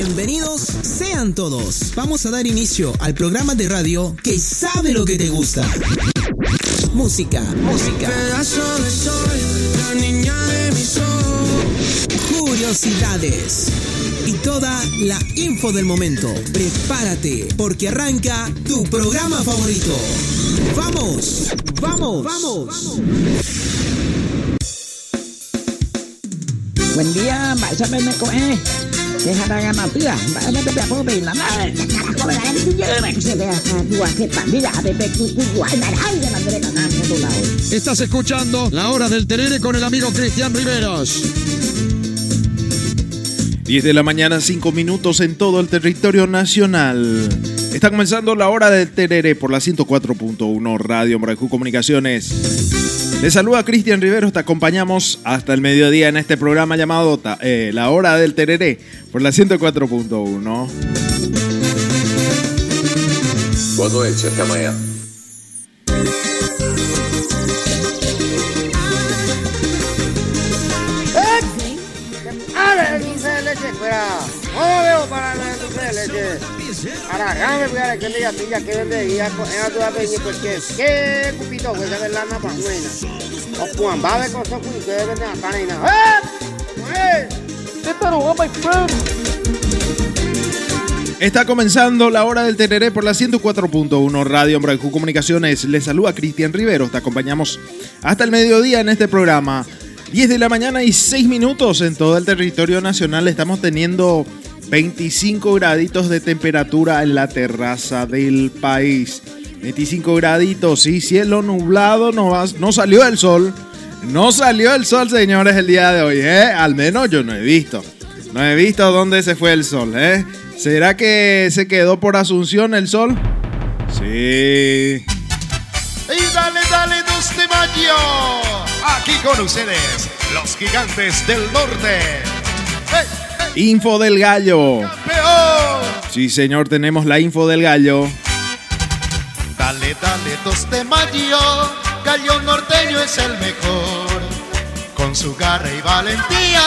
Bienvenidos sean todos. Vamos a dar inicio al programa de radio que sabe lo que te gusta. Música, música. Curiosidades. Y toda la info del momento. Prepárate, porque arranca tu programa favorito. ¡Vamos! ¡Vamos! ¡Vamos! Buen día, vaya a verme Estás escuchando La Hora del Terere con el amigo Cristian Riveros. 10 de la mañana, 5 minutos en todo el territorio nacional. Está comenzando la hora del Terere por la 104.1 Radio Marajú Comunicaciones. Les saluda Cristian Riveros, te acompañamos hasta el mediodía en este programa llamado eh, La Hora del Terere por la 104.1. Boa noite, até amanhã. ¡Ale, el dulce de leche! ¡Espera! ¡No veo para el dulce de leche! Aragame, pues, que le gatilla que vende y a tu apeñe, pues, que, que cupito, pues, de lana pa' buena. O Juan, va a ver cosas que vende acá, nena. ¡Eh! Está comenzando la hora del Tereré por la 104.1 Radio Marajú Comunicaciones. Les saluda Cristian Riveros, te acompañamos hasta el mediodía en este programa. 10 de la mañana y 6 minutos en todo el territorio nacional. Estamos teniendo 25 graditos de temperatura en la terraza del país. 25 graditos y cielo nublado, no, no salió el sol. No salió el sol, señores, el día de hoy, ¿eh? Al menos yo no he visto. No he visto dónde se fue el sol, ¿eh? ¿Será que se quedó por Asunción el sol? Sí. Y dale, dale, dos de mayo. Aquí con ustedes, los gigantes del norte. ¡Hey, Info del gallo. peor! Sí, señor, tenemos la info del gallo. Dale, dale, dos de mayo. Gallo norteño es el mejor. Con su garra y valentía,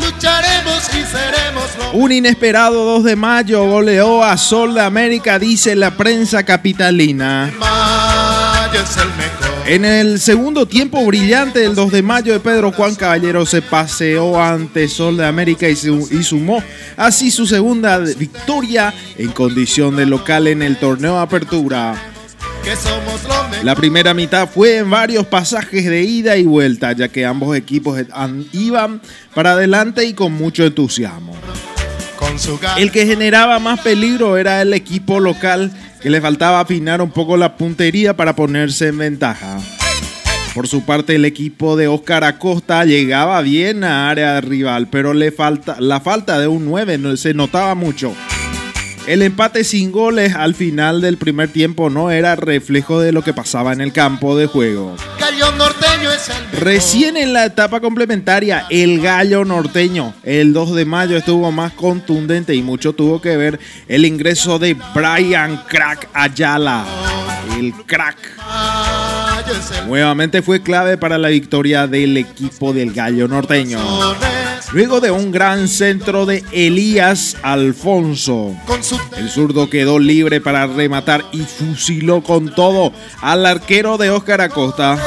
lucharemos y seremos lo Un inesperado 2 de mayo goleó a Sol de América, dice la prensa capitalina. mayo es el mejor. En el segundo tiempo brillante del 2 de mayo de Pedro Juan Caballero se paseó ante Sol de América y, su- y sumó así su segunda victoria en condición de local en el torneo de apertura. La primera mitad fue en varios pasajes de ida y vuelta, ya que ambos equipos an- iban para adelante y con mucho entusiasmo. El que generaba más peligro era el equipo local, que le faltaba afinar un poco la puntería para ponerse en ventaja. Por su parte, el equipo de Oscar Acosta llegaba bien a área rival, pero le falta, la falta de un 9 no- se notaba mucho. El empate sin goles al final del primer tiempo no era reflejo de lo que pasaba en el campo de juego. Recién en la etapa complementaria, el gallo norteño, el 2 de mayo, estuvo más contundente y mucho tuvo que ver el ingreso de Brian Crack Ayala. El crack. Nuevamente fue clave para la victoria del equipo del gallo norteño. Luego de un gran centro de Elías Alfonso. El zurdo quedó libre para rematar y fusiló con todo al arquero de Oscar Acosta.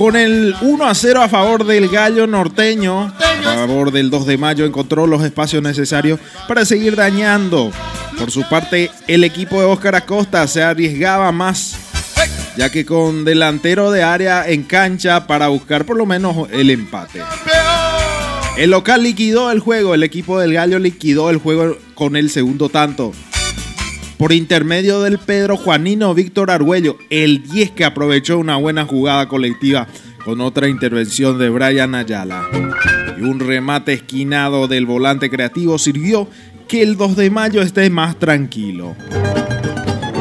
Con el 1 a 0 a favor del gallo norteño, a favor del 2 de mayo, encontró los espacios necesarios para seguir dañando. Por su parte, el equipo de Oscar Acosta se arriesgaba más, ya que con delantero de área en cancha para buscar por lo menos el empate. El local liquidó el juego, el equipo del Gallo liquidó el juego con el segundo tanto. Por intermedio del Pedro Juanino Víctor Argüello, el 10 que aprovechó una buena jugada colectiva con otra intervención de Brian Ayala. Y un remate esquinado del volante creativo sirvió que el 2 de mayo esté más tranquilo.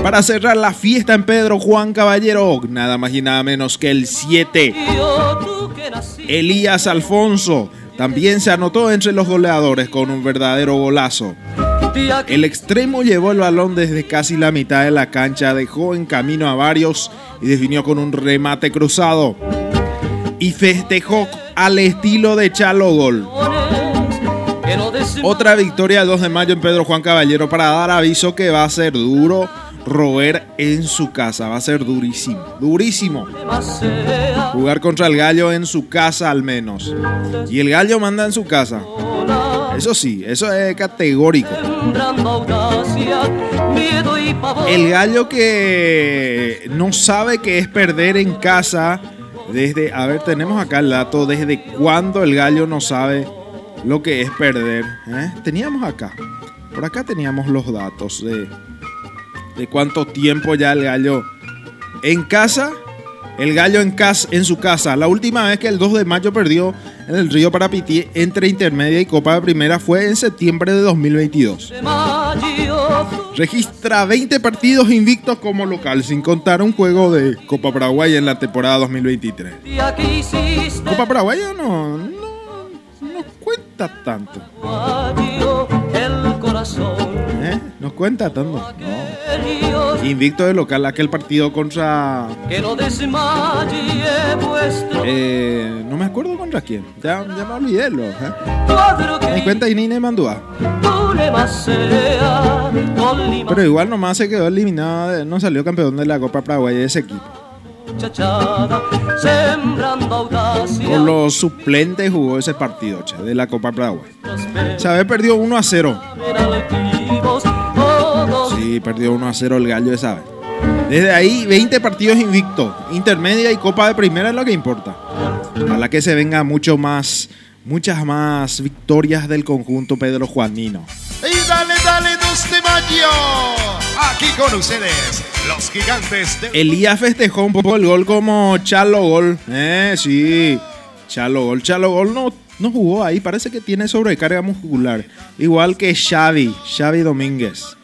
Para cerrar la fiesta en Pedro Juan Caballero, nada más y nada menos que el 7. Elías Alfonso también se anotó entre los goleadores con un verdadero golazo. El extremo llevó el balón desde casi la mitad de la cancha, dejó en camino a varios y definió con un remate cruzado. Y festejó al estilo de Chalo Gol. Otra victoria el 2 de mayo en Pedro Juan Caballero para dar aviso que va a ser duro roer en su casa. Va a ser durísimo, durísimo. Jugar contra el gallo en su casa al menos. Y el gallo manda en su casa. Eso sí, eso es categórico. El gallo que no sabe qué es perder en casa. Desde, a ver, tenemos acá el dato. Desde cuándo el gallo no sabe lo que es perder. ¿eh? Teníamos acá. Por acá teníamos los datos de, de cuánto tiempo ya el gallo en casa. El gallo en, casa, en su casa. La última vez que el 2 de mayo perdió en el Río Parapití entre intermedia y Copa de Primera fue en septiembre de 2022. Registra 20 partidos invictos como local, sin contar un juego de Copa Paraguay en la temporada 2023. Copa Paraguay no, no, no cuenta tanto. ¿Eh? No cuenta tanto. No. Invicto de local, aquel partido contra. Eh, no me acuerdo contra quién. Ya, ya me olvidé. Lo, ¿eh? Me cuenta Inine Mandúa. Pero igual nomás se quedó eliminado, no salió campeón de la Copa Paraguay de ese equipo. Por los suplentes jugó ese partido che, de la Copa Paraguay. Se había perdido 1 a 0. Sí, perdió 1 a 0 el gallo esa vez. Desde ahí, 20 partidos invictos. Intermedia y Copa de Primera es lo que importa. A la que se venga mucho más, muchas más victorias del conjunto Pedro Juanino. Y dale, dale, 2 de mayo. Aquí con ustedes, los gigantes de... Elías festejó un poco el gol como Chalo Gol. Eh, sí. Chalo Gol. Chalo Gol no, no jugó ahí. Parece que tiene sobrecarga muscular. Igual que Xavi. Xavi Domínguez.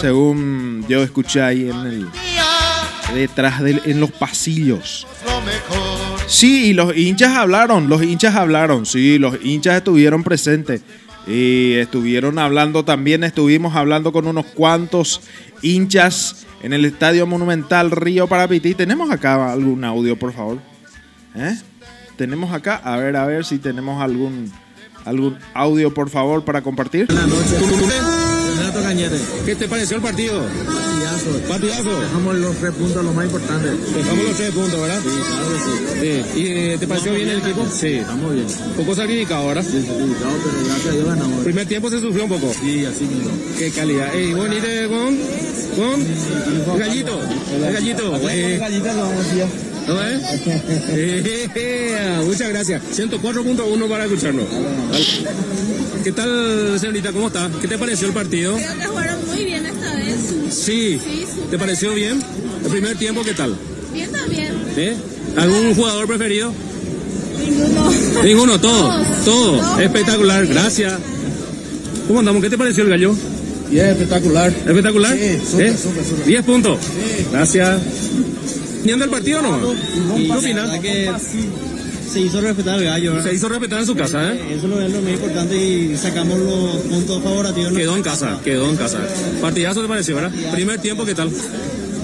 Según yo escuché ahí en el... Detrás de, en los pasillos. Sí, y los hinchas hablaron, los hinchas hablaron, sí, los hinchas estuvieron presentes. Y estuvieron hablando también, estuvimos hablando con unos cuantos hinchas en el Estadio Monumental Río Parapití. ¿Tenemos acá algún audio, por favor? ¿Eh? ¿Tenemos acá? A ver, a ver si tenemos algún, algún audio, por favor, para compartir. Cañete. ¿Qué te pareció el partido? Partidazo. Partidazo. Dejamos los tres puntos, lo más importante. Dejamos los tres puntos, ¿verdad? Sí, claro que sí. Sí. ¿Y eh, te pareció bien el equipo? Sí. Estamos bien. Un poco sacrificado ahora. Sí, sacrificado, pero gracias a Dios ganamos. Primer tiempo se sufrió un poco. Sí, así mismo. Qué calidad. Ey, veniste con, con el gallito. El gallito. Eh, vamos a hacer. ¿No es? Eh, Muchas gracias. 104.1 para escucharnos. ¿Qué tal, señorita? ¿Cómo está? ¿Qué te pareció el partido? Creo que jugaron muy bien esta vez. Sí. ¿Te pareció bien? El primer tiempo, ¿qué tal? Bien también. ¿Algún jugador preferido? Ninguno. Ninguno, todo. Todos. Todo. Todos. Espectacular, gracias. ¿Cómo andamos? ¿Qué te pareció el gallo? Es espectacular. ¿Espectacular? Sí, súper, ¿Eh? súper, súper. 10 puntos. Gracias. ¿Viendo el partido no? ¿Qué opinas? que se hizo respetar el gallo, Se hizo respetar en su casa, ¿eh? Eso es lo, es lo más importante y sacamos los puntos favorativos. Quedó en casa, quedó en casa. Partidazo te pareció, ¿verdad? Primer tiempo, ¿qué tal?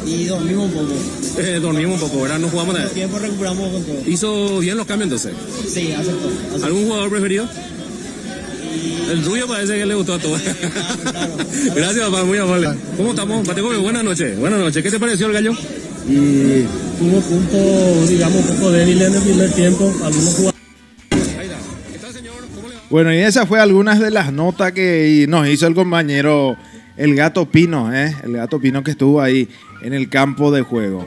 Y dormimos un poco. Eh, dormimos un poco, ¿verdad? No jugamos nada. tiempo recuperamos con todo. ¿Hizo bien los cambios entonces? Sí, aceptó. aceptó. ¿Algún jugador preferido? El rubio parece que le gustó a todos. Gracias, papá, muy amable. ¿Cómo estamos? Mateo, buenas noches. Buenas noches. ¿Qué te pareció el gallo? Y tuvo puntos, digamos, un poco débiles en el primer tiempo. Algunos jugadores. Bueno, y esas fue algunas de las notas que nos hizo el compañero El Gato Pino, ¿eh? El Gato Pino que estuvo ahí en el campo de juego.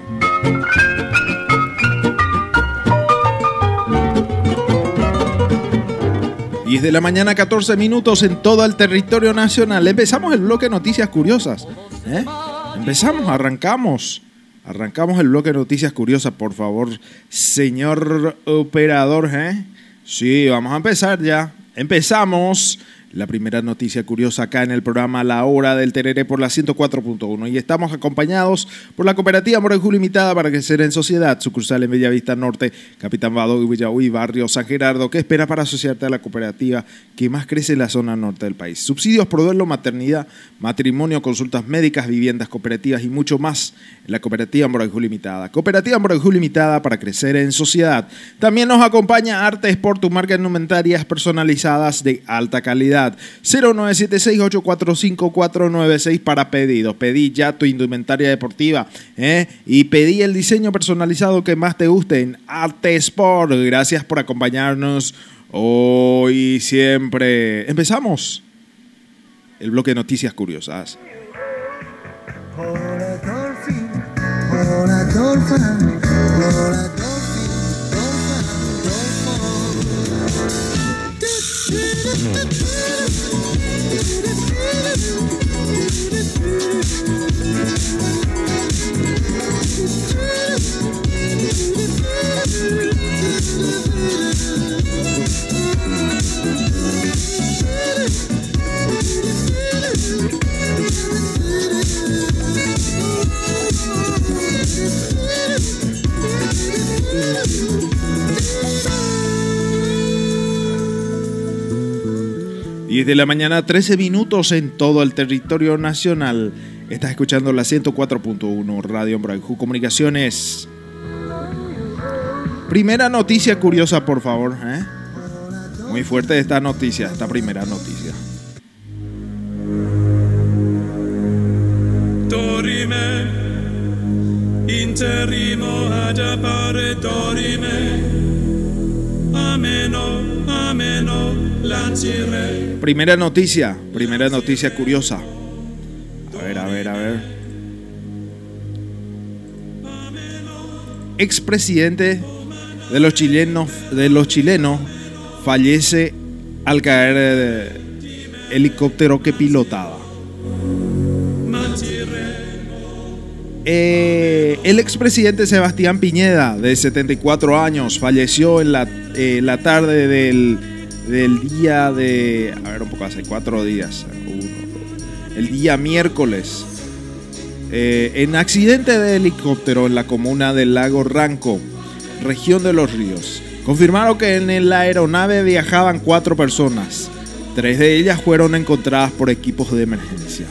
Y de la mañana 14 minutos en todo el territorio nacional. Empezamos el bloque noticias curiosas. ¿eh? Empezamos, arrancamos. Arrancamos el bloque de noticias curiosas, por favor, señor operador. ¿eh? Sí, vamos a empezar ya. Empezamos la primera noticia curiosa acá en el programa La Hora del Tereré por la 104.1. Y estamos acompañados por la cooperativa Morejú Limitada para crecer en sociedad, sucursal en Bellavista Norte, Capitán Bado y Villahuí, barrio San Gerardo. ¿Qué espera para asociarte a la cooperativa que más crece en la zona norte del país? Subsidios por duelo, maternidad, matrimonio, consultas médicas, viviendas cooperativas y mucho más en la cooperativa Morejú Limitada. Cooperativa Morejú Limitada para crecer en sociedad. También nos acompaña Arte Sport, tu marca de personalizadas de alta calidad. 0976-845-496 para pedidos. Pedí ya tu indumentaria deportiva ¿eh? y pedí el diseño personalizado que más te guste en Arte Sport. Gracias por acompañarnos hoy y siempre. Empezamos el bloque de noticias curiosas. minute. De la mañana, 13 minutos en todo el territorio nacional. Estás escuchando la 104.1 Radio Embrajú Comunicaciones. Primera noticia curiosa, por favor. ¿eh? Muy fuerte esta noticia, esta primera noticia. Lancire. Primera noticia, primera noticia curiosa. A ver, a ver, a ver. Expresidente de los chilenos, de los chilenos fallece al caer eh, helicóptero que pilotaba. Eh, el expresidente Sebastián Piñeda, de 74 años, falleció en la, eh, la tarde del, del, día de. A ver, un poco hace cuatro días. el día miércoles. Eh, en accidente de helicóptero en la comuna del lago Ranco, región de los ríos. Confirmaron que en la aeronave viajaban cuatro personas. Tres de ellas fueron encontradas por equipos de emergencia.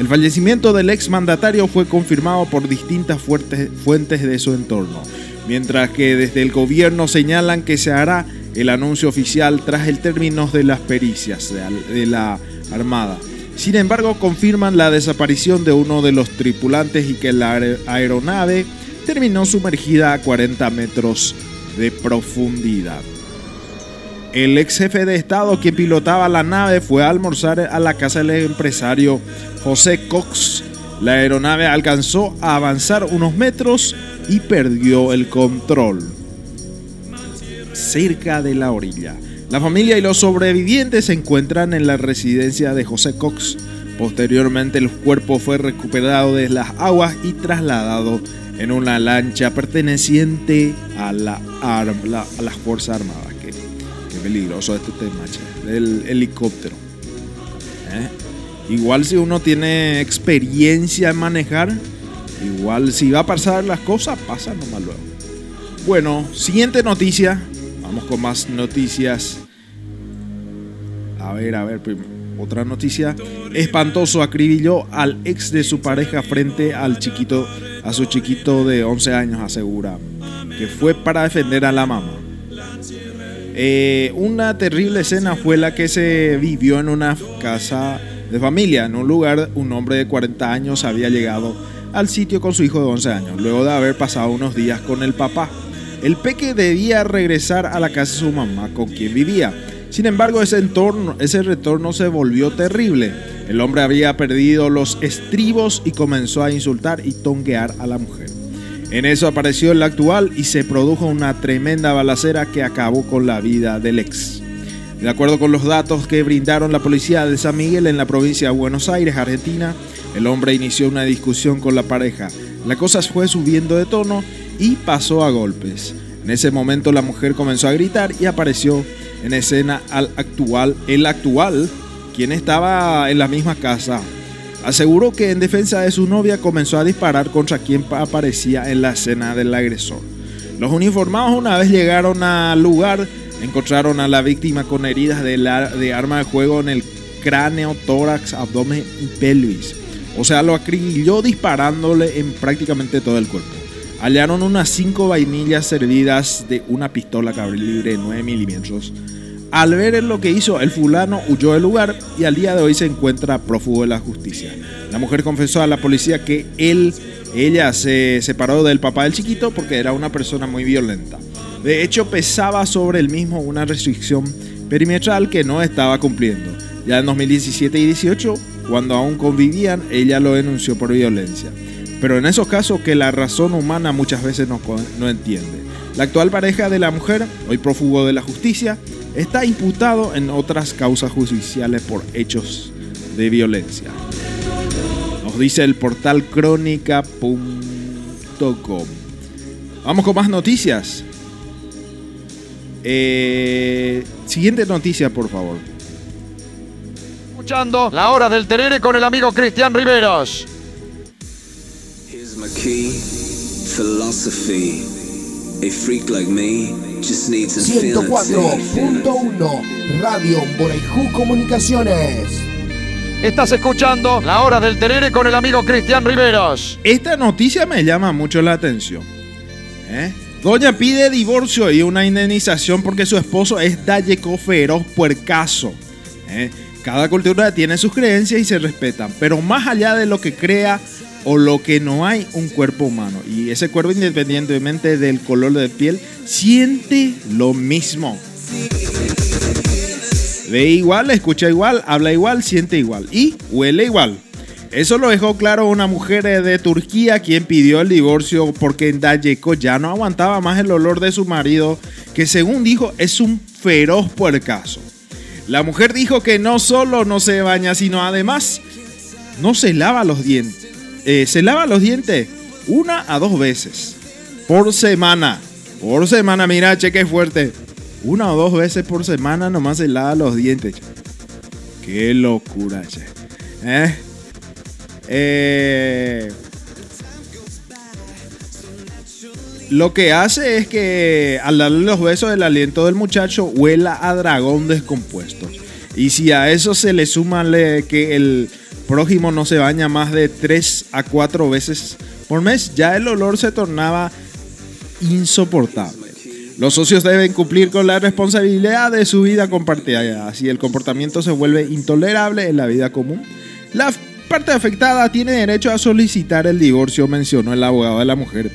El fallecimiento del exmandatario fue confirmado por distintas fuentes de su entorno, mientras que desde el gobierno señalan que se hará el anuncio oficial tras el término de las pericias de la Armada. Sin embargo, confirman la desaparición de uno de los tripulantes y que la aeronave terminó sumergida a 40 metros de profundidad. El ex jefe de Estado quien pilotaba la nave fue a almorzar a la casa del empresario José Cox. La aeronave alcanzó a avanzar unos metros y perdió el control cerca de la orilla. La familia y los sobrevivientes se encuentran en la residencia de José Cox. Posteriormente el cuerpo fue recuperado de las aguas y trasladado en una lancha perteneciente a, la, a las Fuerzas Armadas peligroso este tema, del helicóptero. ¿Eh? Igual si uno tiene experiencia en manejar, igual si va a pasar las cosas, pasa nomás luego. Bueno, siguiente noticia. Vamos con más noticias. A ver, a ver, otra noticia. Espantoso acribilló al ex de su pareja frente al chiquito, a su chiquito de 11 años, asegura, que fue para defender a la mamá. Eh, una terrible escena fue la que se vivió en una casa de familia. En un lugar, un hombre de 40 años había llegado al sitio con su hijo de 11 años, luego de haber pasado unos días con el papá. El peque debía regresar a la casa de su mamá con quien vivía. Sin embargo, ese, entorno, ese retorno se volvió terrible. El hombre había perdido los estribos y comenzó a insultar y tonguear a la mujer. En eso apareció el actual y se produjo una tremenda balacera que acabó con la vida del ex. De acuerdo con los datos que brindaron la policía de San Miguel en la provincia de Buenos Aires, Argentina, el hombre inició una discusión con la pareja. La cosa fue subiendo de tono y pasó a golpes. En ese momento la mujer comenzó a gritar y apareció en escena al actual, el actual quien estaba en la misma casa, aseguró que en defensa de su novia comenzó a disparar contra quien aparecía en la escena del agresor. Los uniformados una vez llegaron al lugar encontraron a la víctima con heridas de, la- de arma de juego en el cráneo, tórax, abdomen y pelvis. O sea, lo acribilló disparándole en prácticamente todo el cuerpo. Hallaron unas 5 vainillas servidas de una pistola calibre 9 milímetros. Al ver lo que hizo, el fulano huyó del lugar y al día de hoy se encuentra prófugo de la justicia. La mujer confesó a la policía que él, ella se separó del papá del chiquito porque era una persona muy violenta. De hecho, pesaba sobre el mismo una restricción perimetral que no estaba cumpliendo. Ya en 2017 y 18, cuando aún convivían, ella lo denunció por violencia. Pero en esos casos que la razón humana muchas veces no, entiende. La actual pareja de la mujer, hoy prófugo de la justicia, está imputado en otras causas judiciales por hechos de violencia. Nos dice el portal crónica.com. Vamos con más noticias. Eh, siguiente noticia, por favor. Escuchando la hora del terere con el amigo Cristian Riveros. Here's my key, philosophy. A freak like me just needs infinity. 104.1 Radio Borajú Comunicaciones. Estás escuchando la hora del terere con el amigo Cristian Riveros. Esta noticia me llama mucho la atención. ¿Eh? Doña pide divorcio y una indemnización porque su esposo es dalleco feroz puercaso. ¿Eh? Cada cultura tiene sus creencias y se respetan, pero más allá de lo que crea o lo que no hay un cuerpo humano. Y ese cuerpo, independientemente del color de piel, siente lo mismo. Ve igual, escucha igual, habla igual, siente igual y huele igual. Eso lo dejó claro una mujer de Turquía quien pidió el divorcio porque en Dayeko ya no aguantaba más el olor de su marido, que según dijo es un feroz puercaso. La mujer dijo que no solo no se baña, sino además no se lava los dientes. Eh, se lava los dientes una a dos veces por semana. Por semana, mira, cheque fuerte. Una o dos veces por semana nomás se lava los dientes. Qué locura, che. ¿Eh? Eh, lo que hace es que al darle los besos el aliento del muchacho huela a dragón descompuesto. Y si a eso se le suma le- que el prójimo no se baña más de 3 a 4 veces por mes, ya el olor se tornaba insoportable. Los socios deben cumplir con la responsabilidad de su vida compartida. Así el comportamiento se vuelve intolerable en la vida común. La parte afectada tiene derecho a solicitar el divorcio, mencionó el abogado de la mujer,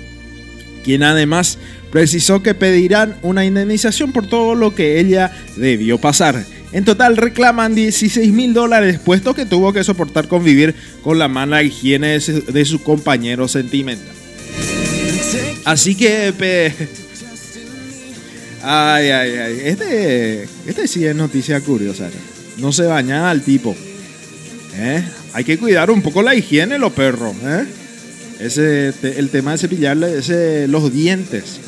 quien además precisó que pedirán una indemnización por todo lo que ella debió pasar. En total reclaman 16 mil dólares, puesto que tuvo que soportar convivir con la mala higiene de su, compañero sentimental. Así que... Ay, ay, ay. Este, este sí es noticia curiosa. No se baña al tipo. ¿Eh? Hay que cuidar un poco la higiene, los perros. ¿eh? Ese, el tema de cepillarle ese, los dientes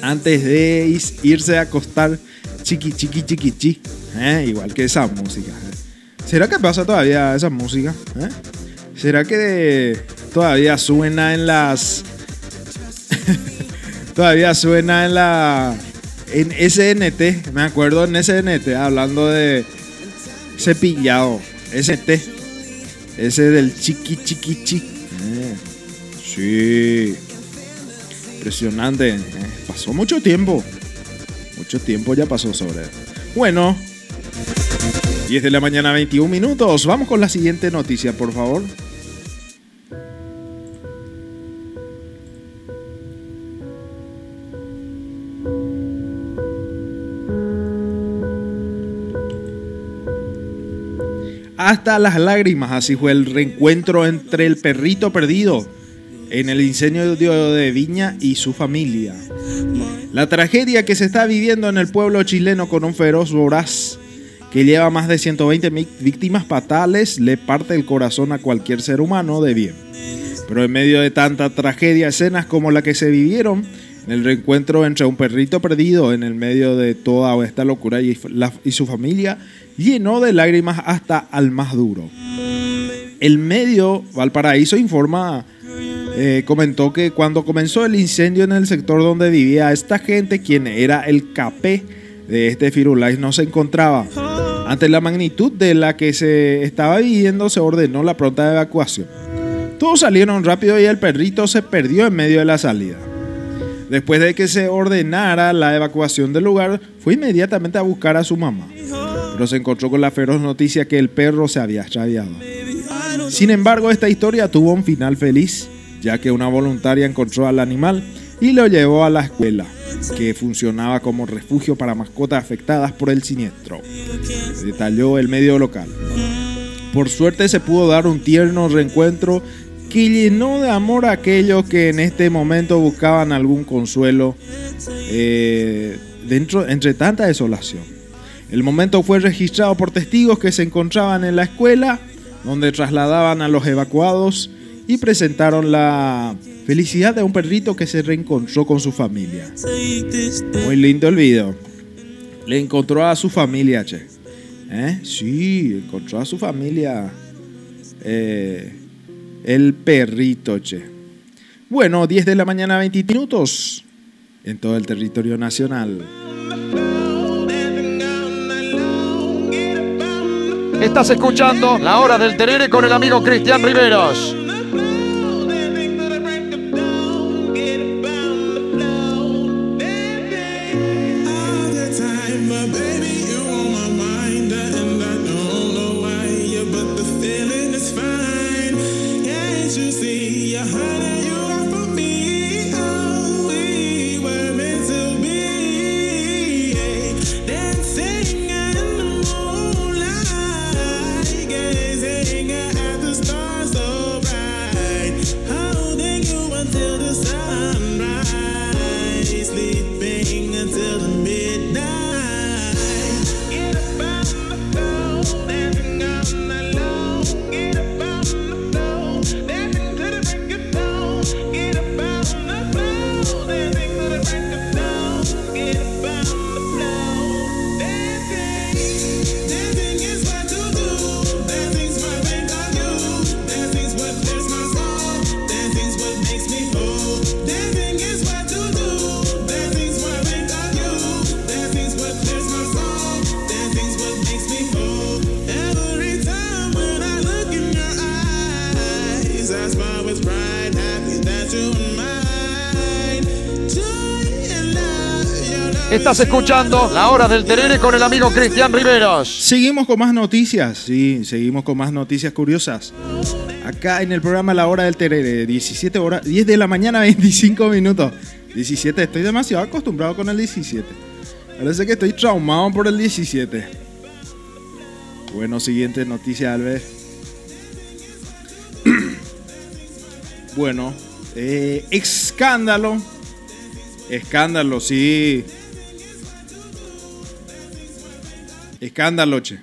antes de irse a acostar chiqui, chiqui, chiqui, chi. ¿eh? Igual que esa música. ¿eh? ¿Será que pasa todavía esa música? ¿eh? ¿Será que todavía suena en las... todavía suena en la... En SNT, me acuerdo en SNT, hablando de cepillado. ST. Ese del chiqui chiqui chi. Eh, sí. Impresionante. eh. Pasó mucho tiempo. Mucho tiempo ya pasó sobre. Bueno. 10 de la mañana, 21 minutos. Vamos con la siguiente noticia, por favor. Hasta las lágrimas, así fue el reencuentro entre el perrito perdido en el incendio de Viña y su familia. La tragedia que se está viviendo en el pueblo chileno con un feroz voraz que lleva más de 120 mi- víctimas fatales le parte el corazón a cualquier ser humano de bien. Pero en medio de tanta tragedia, escenas como la que se vivieron En el reencuentro entre un perrito perdido en el medio de toda esta locura y su familia llenó de lágrimas hasta al más duro. El medio Valparaíso informa, eh, comentó que cuando comenzó el incendio en el sector donde vivía esta gente, quien era el capé de este Firulais, no se encontraba. Ante la magnitud de la que se estaba viviendo, se ordenó la pronta evacuación. Todos salieron rápido y el perrito se perdió en medio de la salida. Después de que se ordenara la evacuación del lugar, fue inmediatamente a buscar a su mamá. Pero se encontró con la feroz noticia que el perro se había extraviado. Sin embargo, esta historia tuvo un final feliz, ya que una voluntaria encontró al animal y lo llevó a la escuela, que funcionaba como refugio para mascotas afectadas por el siniestro. Detalló el medio local. Por suerte se pudo dar un tierno reencuentro que llenó de amor a aquellos que en este momento buscaban algún consuelo eh, dentro, entre tanta desolación. El momento fue registrado por testigos que se encontraban en la escuela, donde trasladaban a los evacuados y presentaron la felicidad de un perrito que se reencontró con su familia. Muy lindo el video. Le encontró a su familia, che. ¿Eh? Sí, encontró a su familia. eh, el perrito, che. Bueno, 10 de la mañana, 20 minutos en todo el territorio nacional. Estás escuchando La Hora del Terere con el amigo Cristian Riveros. Estás escuchando La Hora del Terere con el amigo Cristian Riveros. Seguimos con más noticias, sí, seguimos con más noticias curiosas. Acá en el programa La Hora del Terere, 17 horas, 10 de la mañana, 25 minutos. 17, estoy demasiado acostumbrado con el 17. Parece que estoy traumado por el 17. Bueno, siguiente noticia, Alves. bueno, eh, escándalo. Escándalo, sí. Escándalo, che.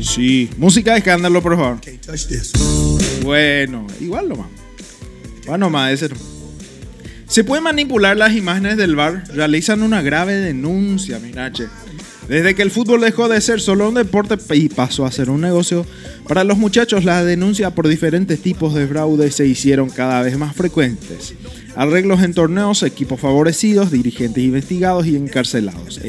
Sí, música de escándalo, por favor. Bueno, igual nomás. Va nomás, ese no. Se pueden manipular las imágenes del bar. Realizan una grave denuncia, Minache. Desde que el fútbol dejó de ser solo un deporte y pasó a ser un negocio, para los muchachos las denuncias por diferentes tipos de fraude se hicieron cada vez más frecuentes. Arreglos en torneos, equipos favorecidos, dirigentes investigados y encarcelados.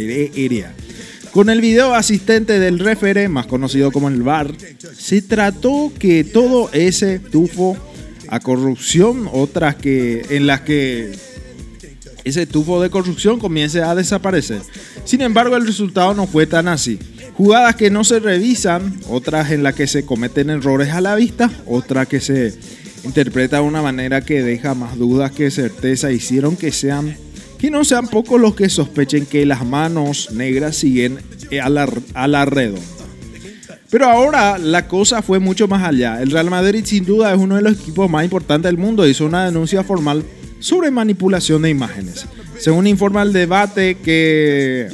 Con el video asistente del refere, más conocido como el VAR, se trató que todo ese tufo a corrupción, otras que en las que ese tufo de corrupción comience a desaparecer. Sin embargo, el resultado no fue tan así. Jugadas que no se revisan, otras en las que se cometen errores a la vista, otra que se interpreta de una manera que deja más dudas que certeza, hicieron que sean que no sean pocos los que sospechen que las manos negras siguen a la. Pero ahora la cosa fue mucho más allá. El Real Madrid sin duda es uno de los equipos más importantes del mundo. Hizo una denuncia formal sobre manipulación de imágenes. Según informa el debate que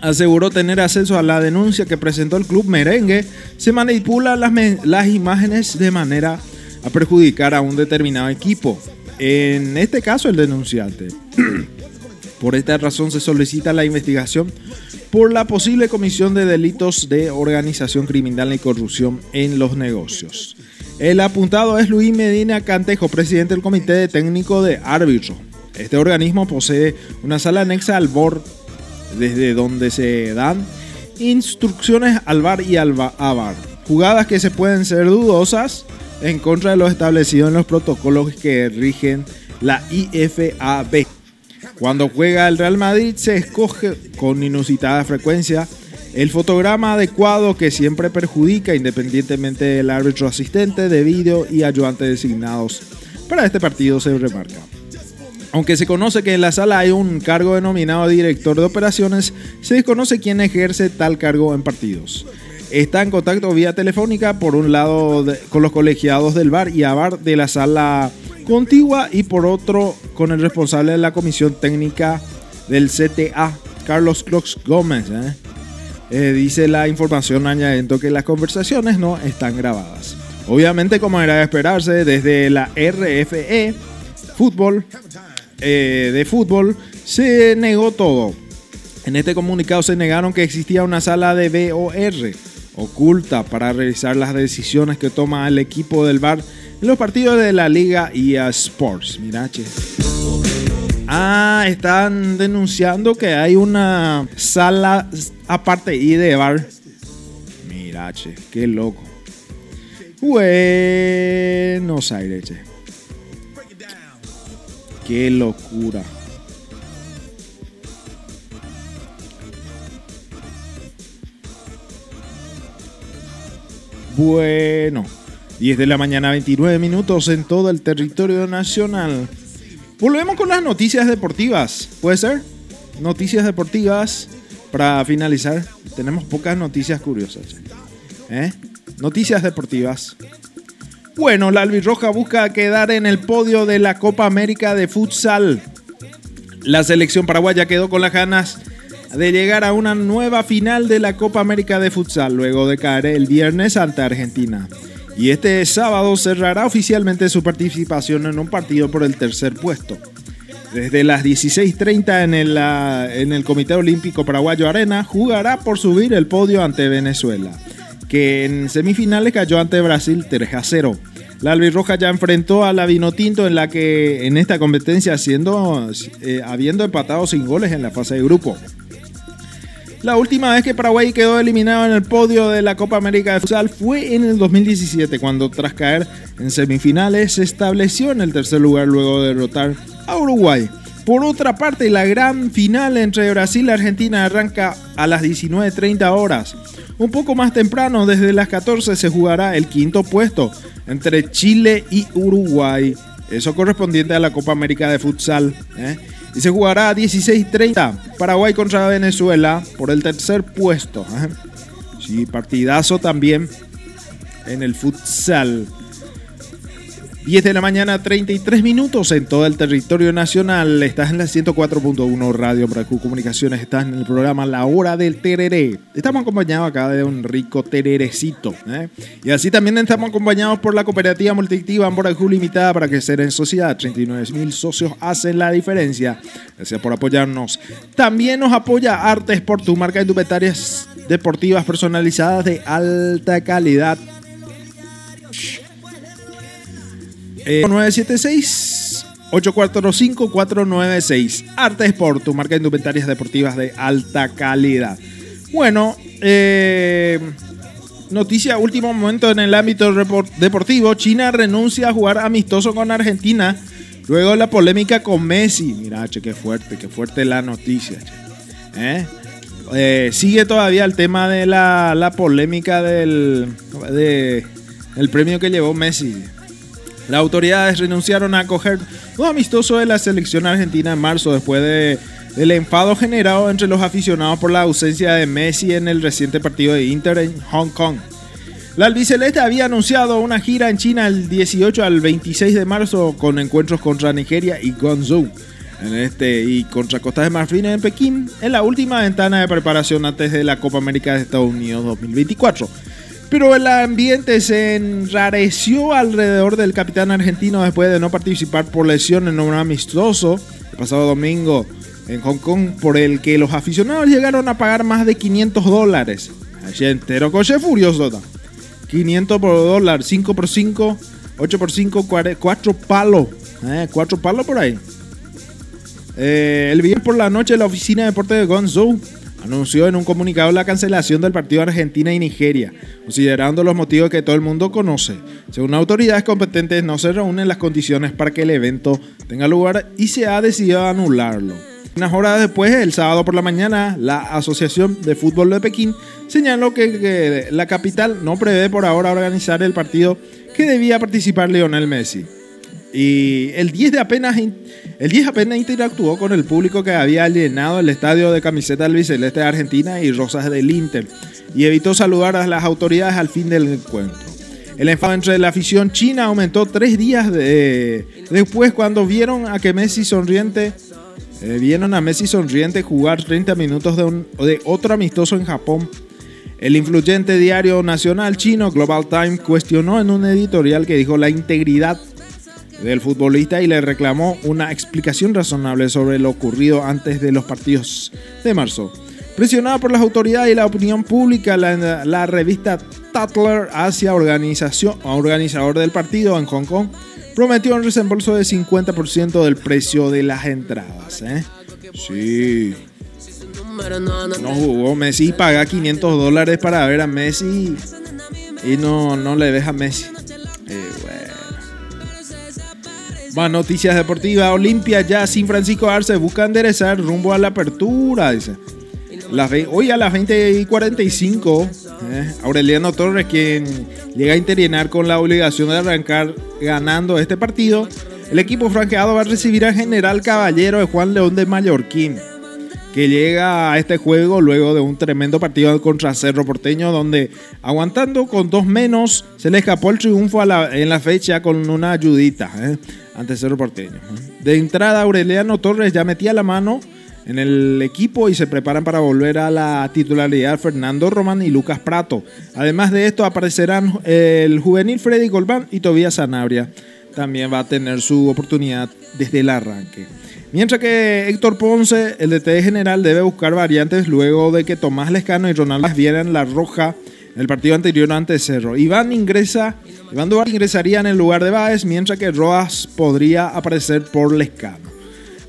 aseguró tener acceso a la denuncia que presentó el club merengue, se manipulan las, las imágenes de manera a perjudicar a un determinado equipo. En este caso el denunciante. Por esta razón se solicita la investigación por la posible comisión de delitos de organización criminal y corrupción en los negocios. El apuntado es Luis Medina Cantejo, presidente del Comité Técnico de Árbitro. Este organismo posee una sala anexa al BOR, desde donde se dan instrucciones al VAR y al va- a VAR. Jugadas que se pueden ser dudosas en contra de lo establecido en los protocolos que rigen la IFAB. Cuando juega el Real Madrid se escoge con inusitada frecuencia el fotograma adecuado que siempre perjudica independientemente del árbitro asistente de vídeo y ayudante designados. Para este partido se remarca. Aunque se conoce que en la sala hay un cargo denominado director de operaciones, se desconoce quién ejerce tal cargo en partidos. Está en contacto vía telefónica por un lado con los colegiados del bar y ABAR de la sala contigua y por otro con el responsable de la comisión técnica del CTA, Carlos Clox Gómez. ¿eh? Eh, dice la información añadiendo que las conversaciones no están grabadas. Obviamente, como era de esperarse, desde la RFE, fútbol, eh, de fútbol, se negó todo. En este comunicado se negaron que existía una sala de VOR oculta para revisar las decisiones que toma el equipo del bar en los partidos de la Liga EA Sports. Mira, che. Ah, están denunciando que hay una sala aparte y de bar. Mira, che, qué loco. Buenos Aires, che. Qué locura. Bueno, 10 de la mañana, 29 minutos en todo el territorio nacional. Volvemos con las noticias deportivas. ¿Puede ser? Noticias deportivas para finalizar. Tenemos pocas noticias curiosas. ¿Eh? Noticias deportivas. Bueno, la albirroja busca quedar en el podio de la Copa América de Futsal. La selección paraguaya quedó con las ganas de llegar a una nueva final de la Copa América de Futsal luego de caer el viernes ante Argentina. Y este sábado cerrará oficialmente su participación en un partido por el tercer puesto. Desde las 16.30 en el, en el Comité Olímpico Paraguayo Arena jugará por subir el podio ante Venezuela, que en semifinales cayó ante Brasil 3 a 0. La albirroja ya enfrentó a la Vinotinto en la que en esta competencia siendo, eh, habiendo empatado sin goles en la fase de grupo. La última vez que Paraguay quedó eliminado en el podio de la Copa América de Futsal fue en el 2017, cuando tras caer en semifinales se estableció en el tercer lugar luego de derrotar a Uruguay. Por otra parte, la gran final entre Brasil y Argentina arranca a las 19.30 horas. Un poco más temprano, desde las 14, se jugará el quinto puesto entre Chile y Uruguay. Eso correspondiente a la Copa América de Futsal. ¿eh? Y se jugará a 16.30 Paraguay contra Venezuela por el tercer puesto. Sí, partidazo también en el futsal. 10 de la mañana, 33 minutos en todo el territorio nacional. Estás en la 104.1 Radio Bracu Comunicaciones. Estás en el programa La Hora del Tereré. Estamos acompañados acá de un rico tererecito. ¿eh? Y así también estamos acompañados por la cooperativa multiactiva Amborajú Limitada para crecer en sociedad. 39 mil socios hacen la diferencia. Gracias por apoyarnos. También nos apoya Arte Sport, tu marca de indumentarias deportivas personalizadas de alta calidad. Eh, 976 845 496 Arte Sport, tu marca de indumentarias deportivas de alta calidad. Bueno, eh, noticia último momento en el ámbito deportivo. China renuncia a jugar amistoso con Argentina luego la polémica con Messi. Mira, che, qué fuerte, qué fuerte la noticia. ¿Eh? Eh, sigue todavía el tema de la, la polémica del, de- del premio que llevó Messi. Las autoridades renunciaron a acoger un amistoso de la selección argentina en marzo después de, del enfado generado entre los aficionados por la ausencia de Messi en el reciente partido de Inter en Hong Kong. La albiceleste había anunciado una gira en China el 18 al 26 de marzo con encuentros contra Nigeria y Guangzhou este, y contra Costa de Marfil en Pekín en la última ventana de preparación antes de la Copa América de Estados Unidos 2024 Pero el ambiente se enrareció alrededor del capitán argentino después de no participar por lesión en un amistoso el pasado domingo en Hong Kong, por el que los aficionados llegaron a pagar más de 500 dólares. Allí entero coche furioso. ¿no? 500 por dólar, 5 por 5, 8 por 5, 4 palos. 4 palos por ahí. Eh, el viernes por la noche la oficina de deporte de Gonzou anunció en un comunicado la cancelación del partido Argentina y Nigeria, considerando los motivos que todo el mundo conoce. Según autoridades competentes, no se reúnen las condiciones para que el evento tenga lugar y se ha decidido anularlo. Unas horas después, el sábado por la mañana, la Asociación de Fútbol de Pekín señaló que, que la capital no prevé por ahora organizar el partido que debía participar Lionel Messi. Y el 10, de apenas, el 10 apenas interactuó con el público que había llenado el estadio de camiseta albiceleste de Argentina y rosas del Inter y evitó saludar a las autoridades al fin del encuentro. El enfado entre la afición china aumentó tres días de- después cuando vieron a que Messi sonriente eh, vieron a Messi sonriente jugar 30 minutos de, un- de otro amistoso en Japón. El influyente diario nacional chino Global Times cuestionó en un editorial que dijo la integridad del futbolista y le reclamó una explicación razonable sobre lo ocurrido antes de los partidos de marzo. Presionada por las autoridades y la opinión pública, la, revista Tatler hacia organización, organizador del partido en Hong Kong prometió un resembolso de 50% del precio de las entradas. ¿eh? Sí. No jugó Messi y paga 500 dólares para ver a Messi y no, no le deja a Messi. Eh. Más noticias deportivas. Olimpia ya sin Francisco Arce busca enderezar rumbo a la apertura. Dice. Hoy a las 20 y 45, eh, Aureliano Torres, quien llega a interienar con la obligación de arrancar ganando este partido, el equipo franqueado va a recibir al general caballero de Juan León de Mallorquín, que llega a este juego luego de un tremendo partido contra Cerro Porteño, donde aguantando con dos menos, se le escapó el triunfo en la fecha con una ayudita eh, ante Cerro Porteño. De entrada, Aureliano Torres ya metía la mano en el equipo y se preparan para volver a la titularidad Fernando Román y Lucas Prato. Además de esto aparecerán el juvenil Freddy Golbán y Tobías Sanabria. También va a tener su oportunidad desde el arranque. Mientras que Héctor Ponce, el DT general, debe buscar variantes luego de que Tomás Lescano y Ronaldo vieran la roja en el partido anterior ante Cerro. Iván ingresa, Iván Duarte ingresaría en el lugar de Báez, mientras que Roas podría aparecer por Lescano.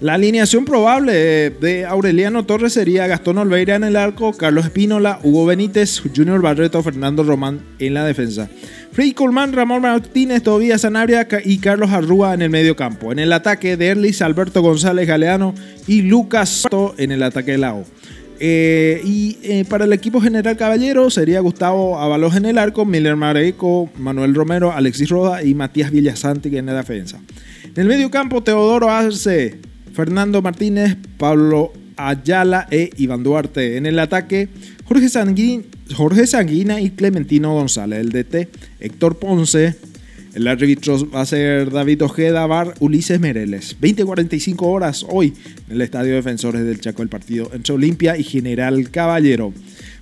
La alineación probable de Aureliano Torres sería Gastón Olveira en el arco, Carlos Espínola, Hugo Benítez, Junior Barreto, Fernando Román en la defensa. Freddy Colmán, Ramón Martínez, Tobías Sanabria y Carlos Arrúa en el medio campo. En el ataque de Erlis, Alberto González Galeano y Lucas Soto en el ataque de la O. Eh, y eh, para el equipo general caballero sería Gustavo Avalos en el arco, Miller Mareco, Manuel Romero, Alexis Roda y Matías Villasanti en la defensa. En el medio campo, Teodoro Arce, Fernando Martínez, Pablo Ayala e Iván Duarte. En el ataque, Jorge, Sanguin- Sanguina y Clementino González. El DT, Héctor Ponce. El árbitro va a ser David Ojeda, Bar Ulises Mereles. 20.45 horas hoy en el Estadio Defensores del Chaco, el partido entre Olimpia y General Caballero.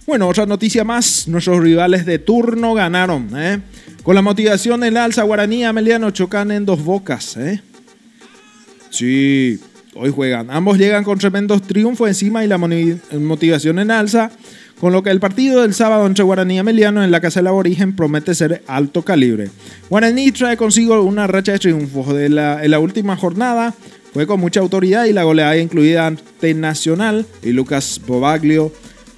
Bueno, otra noticia más. Nuestros rivales de turno ganaron. ¿eh? Con la motivación del alza guaraní Ameliano chocan en dos bocas. ¿eh? Sí, hoy juegan. Ambos llegan con tremendos triunfos encima y la motivación en alza, con lo que el partido del sábado entre Guaraní y Ameliano en la Casa del Aborigen promete ser alto calibre. Guaraní trae consigo una racha de triunfos la, en la última jornada. Fue con mucha autoridad y la goleada incluida ante Nacional y Lucas Bobaglio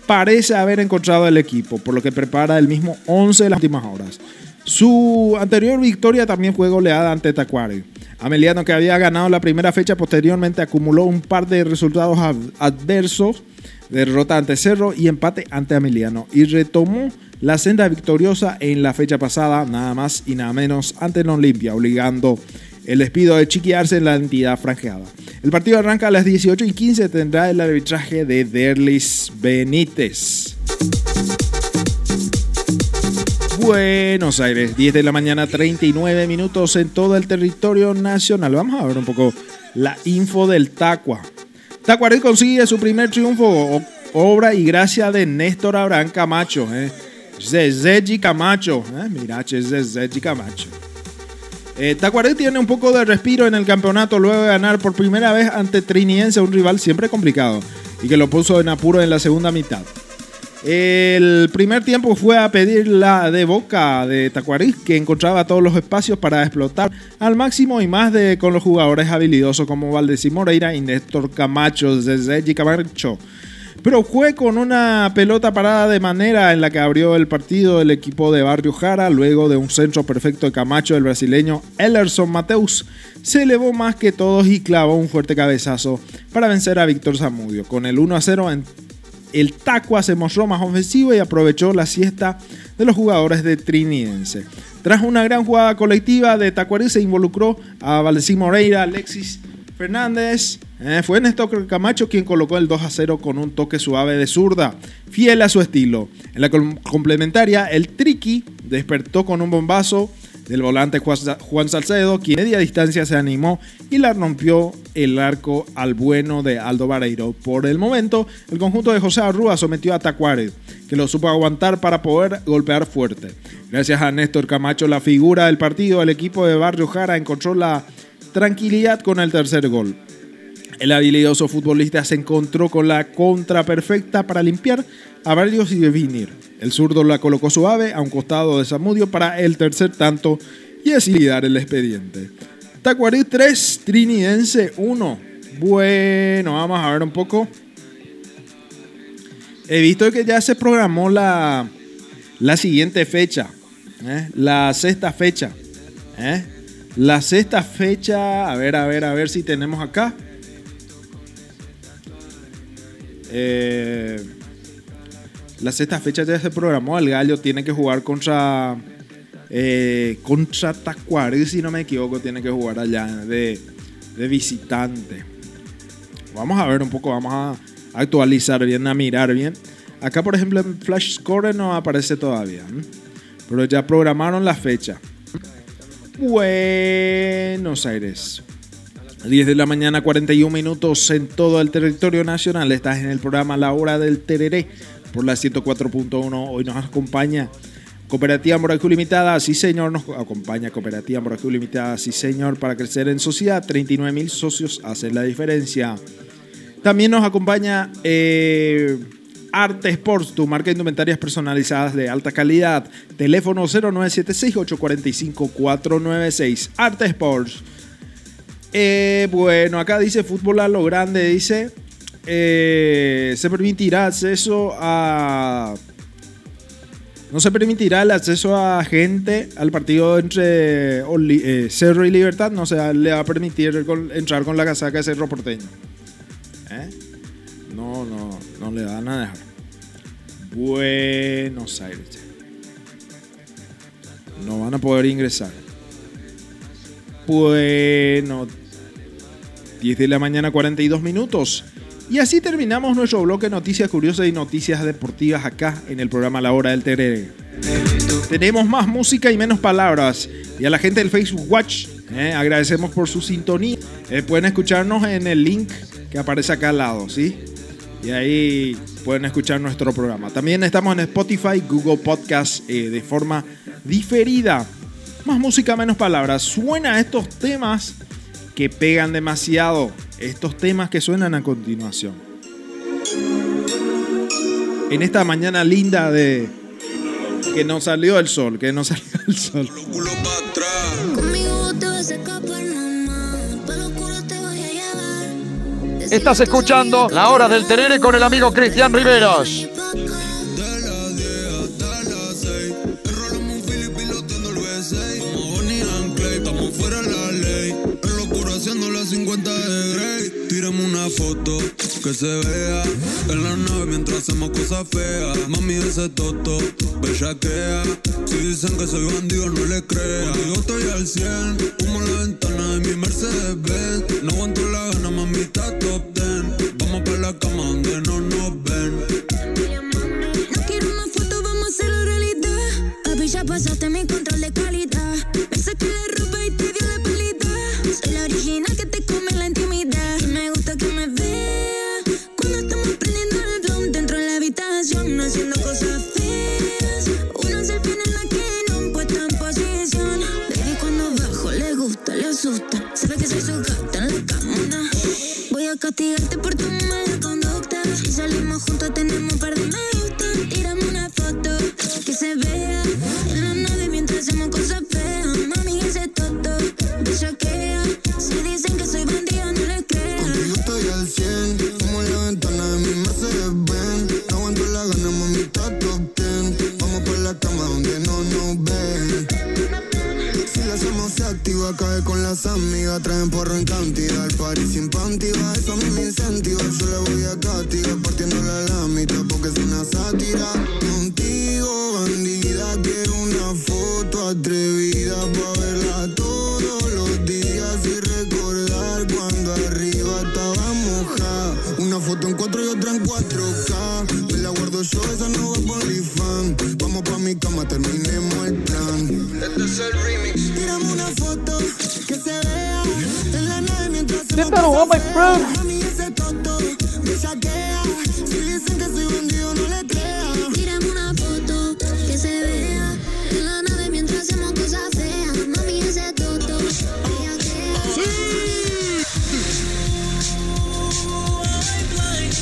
parece haber encontrado el equipo, por lo que prepara el mismo 11 de las últimas horas. Su anterior victoria también fue goleada ante Tacuare. Ameliano, que había ganado la primera fecha, posteriormente acumuló un par de resultados ad- adversos, derrota ante Cerro y empate ante Ameliano, y retomó la senda victoriosa en la fecha pasada, nada más y nada menos, ante el Olimpia, obligando el despido de Chiqui Arce en la entidad franjeada. El partido arranca a las 18 y 15, tendrá el arbitraje de Derlis Benítez. Buenos Aires, 10 de la mañana, 39 minutos en todo el territorio nacional. Vamos a ver un poco la info del Tacua. Tacuarí consigue su primer triunfo, obra y gracia de Néstor Abraham Camacho. ¿eh? Zezé Camacho. ¿eh? Mira, che, Zezé Camacho. Eh, tiene un poco de respiro en el campeonato luego de ganar por primera vez ante Triniense, un rival siempre complicado y que lo puso en apuro en la segunda mitad. El primer tiempo fue a pedir la de boca de Tacuarí, que encontraba todos los espacios para explotar al máximo y más de con los jugadores habilidosos como Valdeci Moreira y Néstor Camacho desde G. Camacho. Pero fue con una pelota parada de manera en la que abrió el partido el equipo de Barrio Jara, luego de un centro perfecto de Camacho, el brasileño Ellerson Mateus se elevó más que todos y clavó un fuerte cabezazo para vencer a Víctor Zamudio. Con el 1 a 0 en el Tacua se mostró más ofensivo y aprovechó la siesta de los jugadores de Trinidense. Tras una gran jugada colectiva de Tacuarí se involucró a Valdecín Moreira, Alexis Fernández. Eh, fue Néstor Camacho quien colocó el 2 a 0 con un toque suave de zurda, fiel a su estilo. En la com- complementaria, el Triqui despertó con un bombazo del volante Juan- Salcedo, quien media distancia se animó y la rompió el arco al bueno de Aldo Vareiro. Por el momento, el conjunto de José Arrúa sometió a Tacuare, que lo supo aguantar para poder golpear fuerte. Gracias a Néstor Camacho, la figura del partido, el equipo de Barrio Jara encontró la tranquilidad con el tercer gol. El habilidoso futbolista se encontró con la contra perfecta para limpiar a varios y definir. El zurdo la colocó suave a un costado de Zamudio para el tercer tanto y así liquidar el expediente. Tacuarí 3, Trinidense 1. Bueno, vamos a ver un poco. He visto que ya se programó la, la siguiente fecha. ¿eh? La sexta fecha. ¿eh? La sexta fecha. A ver, a ver, a ver si tenemos acá. Eh, la sexta fecha ya se programó. El Gallo tiene que jugar contra. eh, contra Tacuarí, si no me equivoco, tiene que jugar allá de, de visitante. Vamos a ver un poco, vamos a actualizar bien, a mirar bien. Acá, por ejemplo, en Flash Score no aparece todavía. Pero ya programaron la fecha. Buenos Aires. 10 de la mañana, 41 minutos en todo el territorio nacional. Estás en el programa La Hora del Tereré por la 104.1. Hoy nos acompaña Cooperativa Morajú Limitada. Sí, señor, nos acompaña Cooperativa Morajú Limitada. Sí, señor, para crecer en sociedad. 39 mil socios hacen la diferencia. También nos acompaña eh, Arte Sports, tu marca de indumentarias personalizadas de alta calidad. Teléfono 0976-845-496. Arte Sports. Eh, bueno, acá dice fútbol a lo grande, dice. Eh, se permitirá acceso a. No se permitirá el acceso a gente al partido entre eh, Cerro y Libertad. No se le va a permitir entrar con la casaca de Cerro Porteño. ¿Eh? No, no, no le van a dejar. Buenos Aires. No van a poder ingresar. Bueno, 10 de la mañana, 42 minutos. Y así terminamos nuestro bloque de noticias curiosas y noticias deportivas acá en el programa La Hora del Terere. Tenemos más música y menos palabras. Y a la gente del Facebook Watch, eh, agradecemos por su sintonía. Eh, pueden escucharnos en el link que aparece acá al lado, ¿sí? Y ahí pueden escuchar nuestro programa. También estamos en Spotify, Google Podcast eh, de forma diferida. Más música, menos palabras. Suena estos temas que pegan demasiado. Estos temas que suenan a continuación. En esta mañana linda de que nos salió el sol, que nos salió el sol. Estás escuchando La Hora del Terere con el amigo Cristian Riveros. 50 de Grey. Una foto que se vea en la nave mientras hacemos cosas feas. Mami, ese toto, bellaquea. Si dicen que soy bandido, no le crea. Contigo estoy al 100, humo en la ventana de mi Mercedes Benz. No aguanto la gana, mami, está top 10. Vamos para la cama donde no nos ven. No quiero una foto, vamos a hacerlo realidad. Papi, ya pasaste mi control de calidad.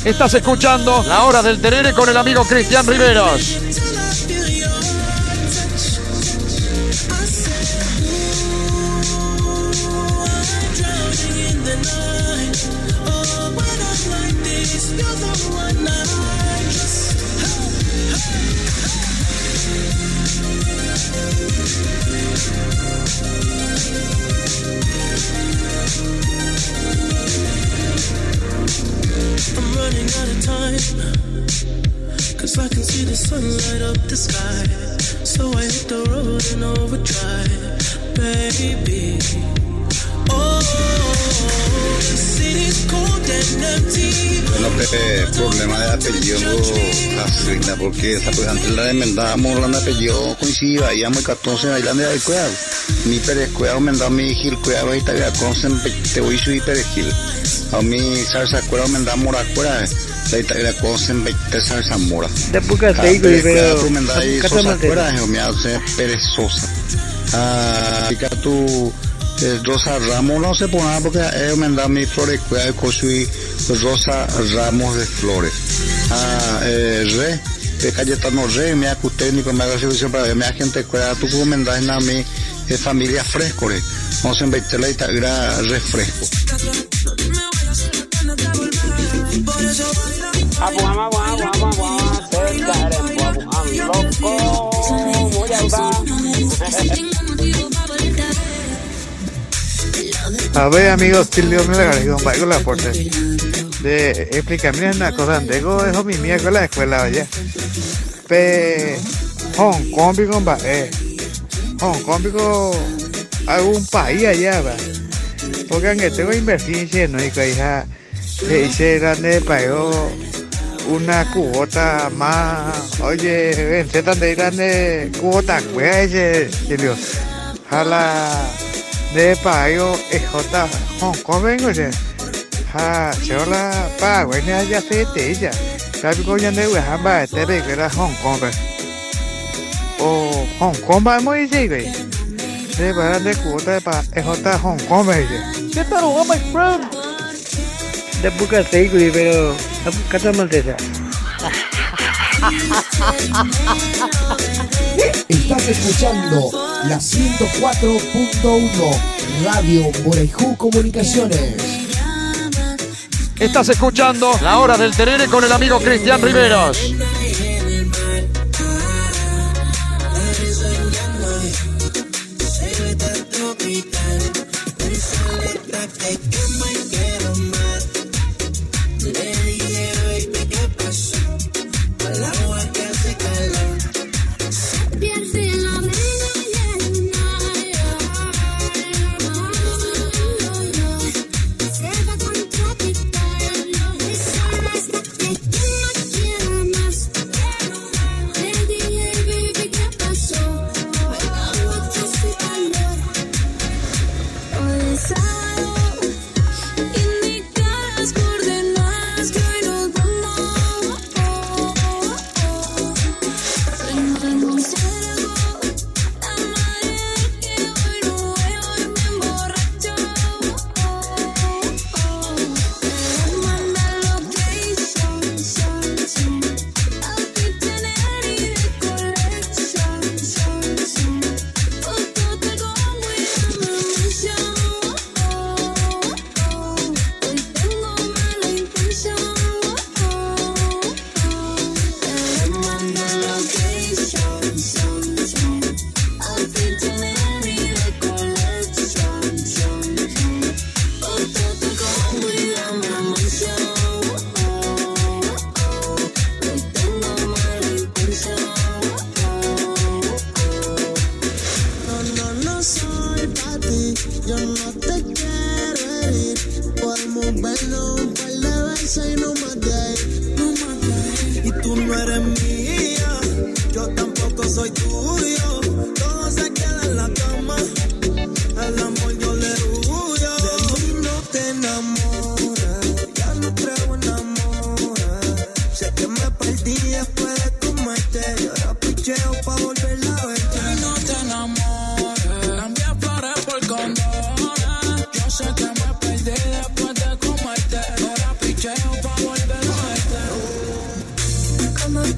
Estás escuchando La Hora del Terere con el amigo Cristian Riveros. Apellido coincidía, íbamos el 14 en Islandia del Cuidado. Mi Pérez Cuidado me da mi Gil Cuidado te conocen te voy a subir Pérez Gil. A mi salsa cuidado me da mora cuidado. La Italia conocen 20 salsa mora. Después que te digo, pero. Me da ahí ¿qué te sosa mantienes? cuidado, me hace perezosa. Ah, tu eh, Rosa Ramos no se pone nada porque ellos me dan mi flores cuidado y Rosa Ramos de flores. Ah, eh, re, eh, Cayetano Re, me ni con me haga servicio para me gente cuidado, tú como me das a mi eh, familia fresco, re. Vamos a invertir la itagra refresco. A ver, amigos, Tilio me la un con la puerta. De explicarme una cosa, tengo eso mi miércoles a la escuela, oye. Pe Hong Kong, pico, va, eh. Hong Kong, pico, algún país allá, va. Porque aunque tengo inversión lleno y que hija, se hice grande pagó una cubota más, oye, vente tan de grande cubota, ese, Tilio. Jala de payo EJ Hong Kong vengo Ha, se la pa, güey, ya se te ya. Sabi ko yan de güey, hamba, te que era Hong Kong, güey. O Hong Kong va muy sí, güey. De para de cuota pa EJ Hong Kong, güey. ¿Qué tal, oh my friend? De busca sí, güey, pero ¿qué tal maltesa? Estás escuchando la 104.1 Radio Morejú Comunicaciones. Estás escuchando La Hora del Terere con el amigo Cristian Riveros.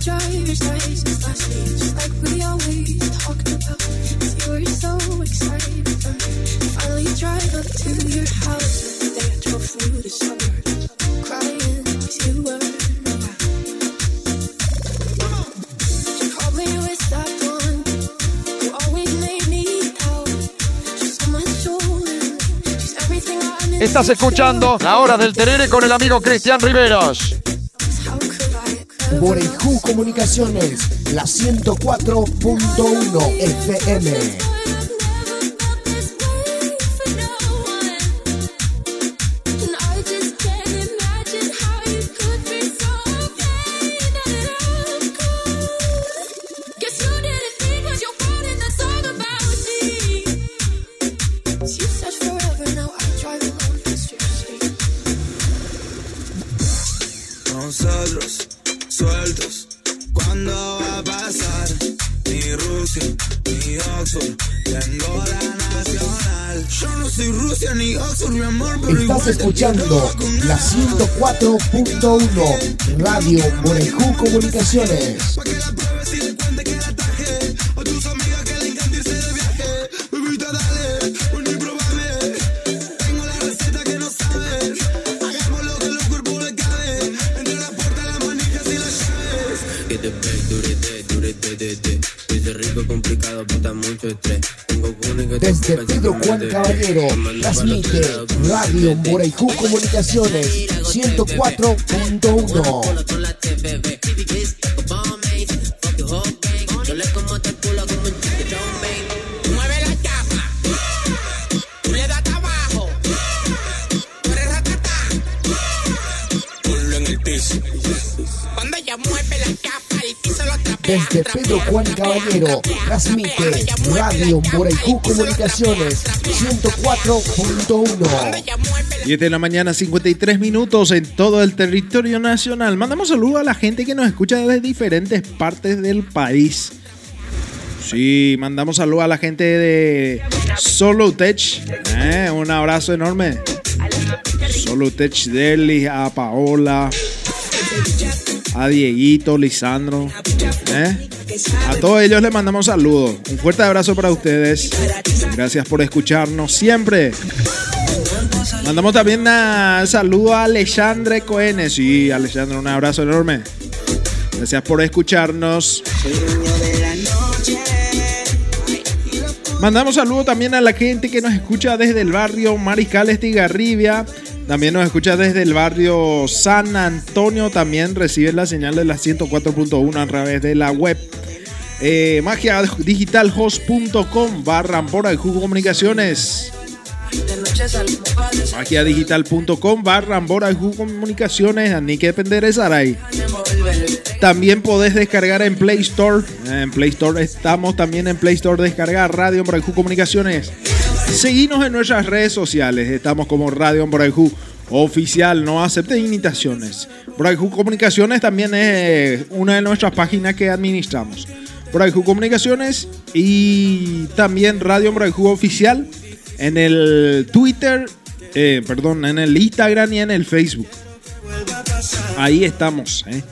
Driver's license last week, just like we always talked about. You were so excited for me. Finally drive up to your house. The day I drove through the suburbs, crying 'cause you were around. You probably with that one who always made me out. She's on my shoulder. She's everything I need. Estás escuchando La Hora del Terere con el amigo Cristian Riveros. Borejú Comunicaciones, la 104.1 FM. La 104.1 Radio Borejú Comunicaciones. Transmite Radio Borejú Comunicaciones 104.1. Desde Pedro Juan Caballero, transmite Radio Borejú Comunicaciones 104.1. 7 de la mañana, 53 minutos en todo el territorio nacional. Mandamos saludos a la gente que nos escucha desde diferentes partes del país. Sí, mandamos saludos a la gente de Solutech. Eh, un abrazo enorme. Solutech Deli, a Paola, a Dieguito, Lisandro. eh. A todos ellos les mandamos saludos. Un fuerte abrazo para ustedes. Gracias por escucharnos siempre. Mandamos también un saludo a Alexandre Cohen. Sí, Alexandre, un abrazo enorme. Gracias por escucharnos. Mandamos saludo también a la gente que nos escucha desde el barrio Mariscal Estigarribia. También nos escucha desde el barrio San Antonio. También recibe la señal de la 104.1 a través de la web. Eh, magiadigitalhost.com barra Borajú Comunicaciones. Magiadigital.com barra Borajú Comunicaciones. Ni que depender de Saray. También podés descargar en Play Store. En Play Store estamos también en Play Store. Descargar Radio Borajú Comunicaciones. Seguinos en nuestras redes sociales. Estamos como Radio Borajú Oficial. No acepte imitaciones. Borajú Comunicaciones también es una de nuestras páginas que administramos. Borajú Comunicaciones y también Radio Borajú Oficial en el Twitter, eh, perdón, en el Instagram y en el Facebook. Ahí estamos, ¿eh?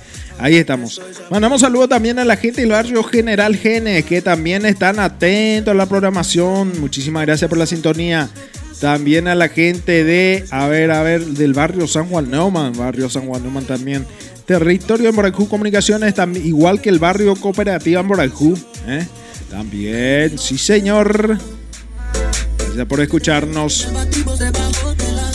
Ahí estamos. Mandamos saludos también a la gente del barrio General Gene, que también están atentos a la programación. Muchísimas gracias por la sintonía. También a la gente de, a ver, a ver, del barrio San Juan Neumann, barrio San Juan Neumann también. Territorio en Borajú Comunicaciones, igual que el barrio Cooperativa en Borajú. ¿eh? También, sí señor. Gracias por escucharnos.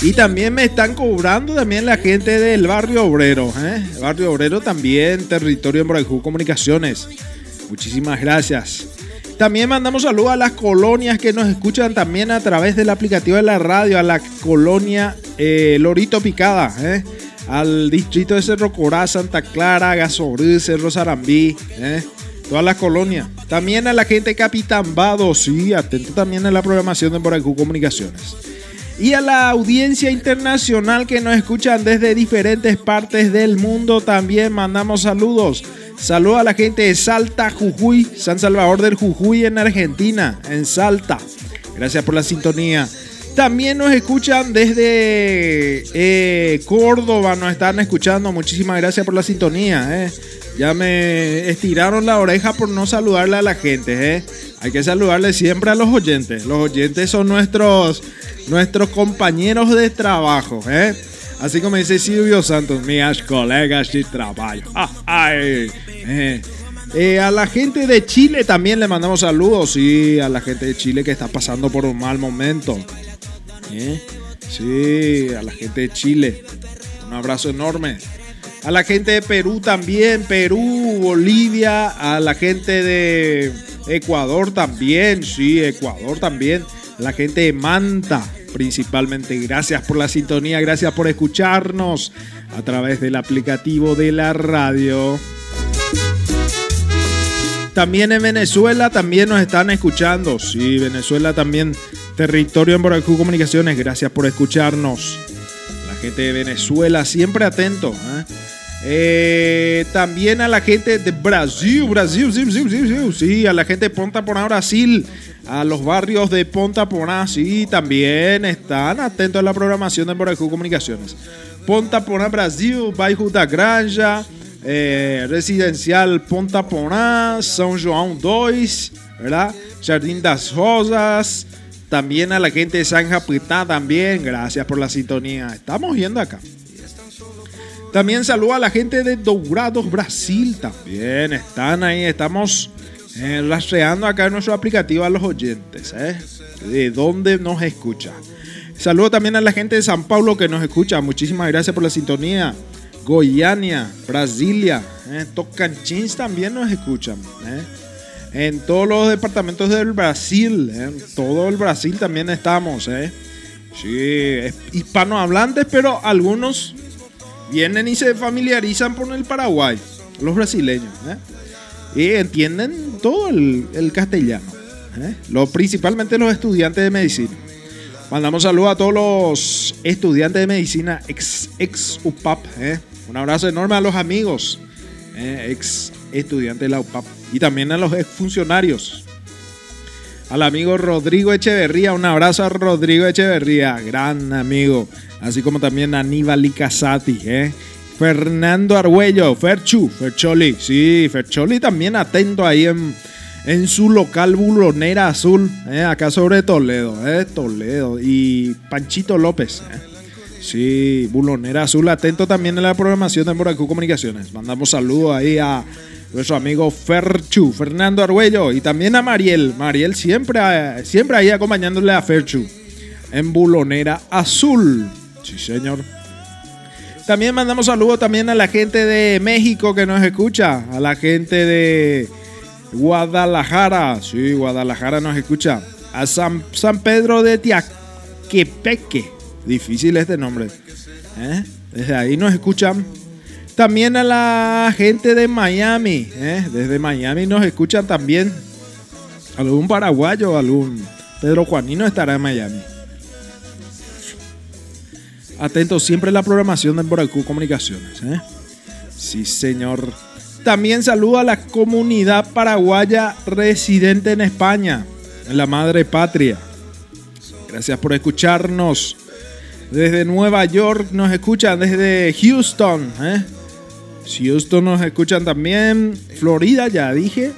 Y también me están cobrando también la gente del barrio obrero. ¿eh? Barrio obrero también, territorio en Borajú Comunicaciones. Muchísimas gracias. También mandamos saludos a las colonias que nos escuchan también a través del aplicativo de la radio, a la colonia eh, Lorito Picada, ¿eh? al distrito de Cerro Corá, Santa Clara, Gasobrú, Cerro Sarambí, todas las colonias. También a la gente de Capitán Vado, sí, atento también a la programación de Boracú Comunicaciones. Y a la audiencia internacional que nos escuchan desde diferentes partes del mundo también mandamos saludos. Saludos a la gente de Salta, Jujuy, San Salvador del Jujuy en Argentina, en Salta. Gracias por la sintonía. También nos escuchan desde eh, Córdoba, nos están escuchando. Muchísimas gracias por la sintonía. eh. Ya me estiraron la oreja por no saludarle a la gente. eh. Hay que saludarle siempre a los oyentes. Los oyentes son nuestros, nuestros compañeros de trabajo. eh. Así como dice Silvio Santos, mis colegas de trabajo. Ay, eh. Eh, a la gente de Chile también le mandamos saludos. Sí, a la gente de Chile que está pasando por un mal momento. ¿Eh? Sí, a la gente de Chile. Un abrazo enorme. A la gente de Perú también, Perú, Bolivia, a la gente de Ecuador también, sí, Ecuador también, la gente de Manta principalmente. Gracias por la sintonía, gracias por escucharnos a través del aplicativo de la radio. También en Venezuela también nos están escuchando. Sí, Venezuela también, territorio en Boracú Comunicaciones. Gracias por escucharnos. La gente de Venezuela, siempre atento. ¿eh? Eh, también a la gente de Brasil, Brasil, sí, sí, sí, sí, a la gente de Ponta Porá, Brasil, a los barrios de Ponta Porá, sí, también están atentos a la programación de Boracú Comunicaciones. Ponta Porá, Brasil, Bairro da Granja, eh, Residencial Ponta Porá, São João 2, ¿verdad? Jardín das Rosas, también a la gente de San Japitá, también, gracias por la sintonía. Estamos viendo acá. También saludo a la gente de Dourados, Brasil. También están ahí. Estamos eh, rastreando acá en nuestro aplicativo a los oyentes. ¿eh? De dónde nos escucha. Saludo también a la gente de San Paulo que nos escucha. Muchísimas gracias por la sintonía. Goiânia, Brasilia, eh, Tocantins también nos escuchan. ¿eh? En todos los departamentos del Brasil, ¿eh? en todo el Brasil también estamos. Sí, es- hispanohablantes, pero algunos vienen y se familiarizan con el Paraguay, los brasileños, ¿eh? y entienden todo el, el castellano, ¿eh? Lo- principalmente los estudiantes de medicina. Mandamos saludos a todos los estudiantes de medicina ex, ex UPAP. ¿eh? Un abrazo enorme a los amigos, ¿eh? ex estudiantes de la UPAP, y también a los ex funcionarios. Al amigo Rodrigo Echeverría, un abrazo a Rodrigo Echeverría, gran amigo. Así como también a Aníbal Icazati, ¿eh? Fernando Argüello, Ferchu, Fercholi, sí, Fercholi también atento ahí en, en su local Bulonera Azul, ¿eh? acá sobre Toledo, ¿eh? Toledo. Y Panchito López, ¿eh? sí, Bulonera Azul, atento también en la programación de Moracú Comunicaciones. Mandamos saludos ahí a nuestro amigo Ferchu, Fernando Argüello, y también a Mariel. Mariel siempre, eh, siempre ahí acompañándole a Ferchu en Bulonera Azul. Sí, señor. También mandamos saludos también a la gente de México que nos escucha, a la gente de Guadalajara, sí, Guadalajara nos escucha, a San, San Pedro de Tiaquepeque, difícil este nombre, ¿eh? desde ahí nos escuchan. También a la gente de Miami, ¿eh? desde Miami nos escuchan también algún paraguayo, algún Pedro Juanino estará en Miami. Atentos siempre a la programación de Boracú Comunicaciones. ¿eh? Sí, señor. También saludo a la comunidad paraguaya residente en España, en la madre patria. Gracias por escucharnos. Desde Nueva York nos escuchan, desde Houston. ¿eh? Houston nos escuchan también. Florida, ya dije.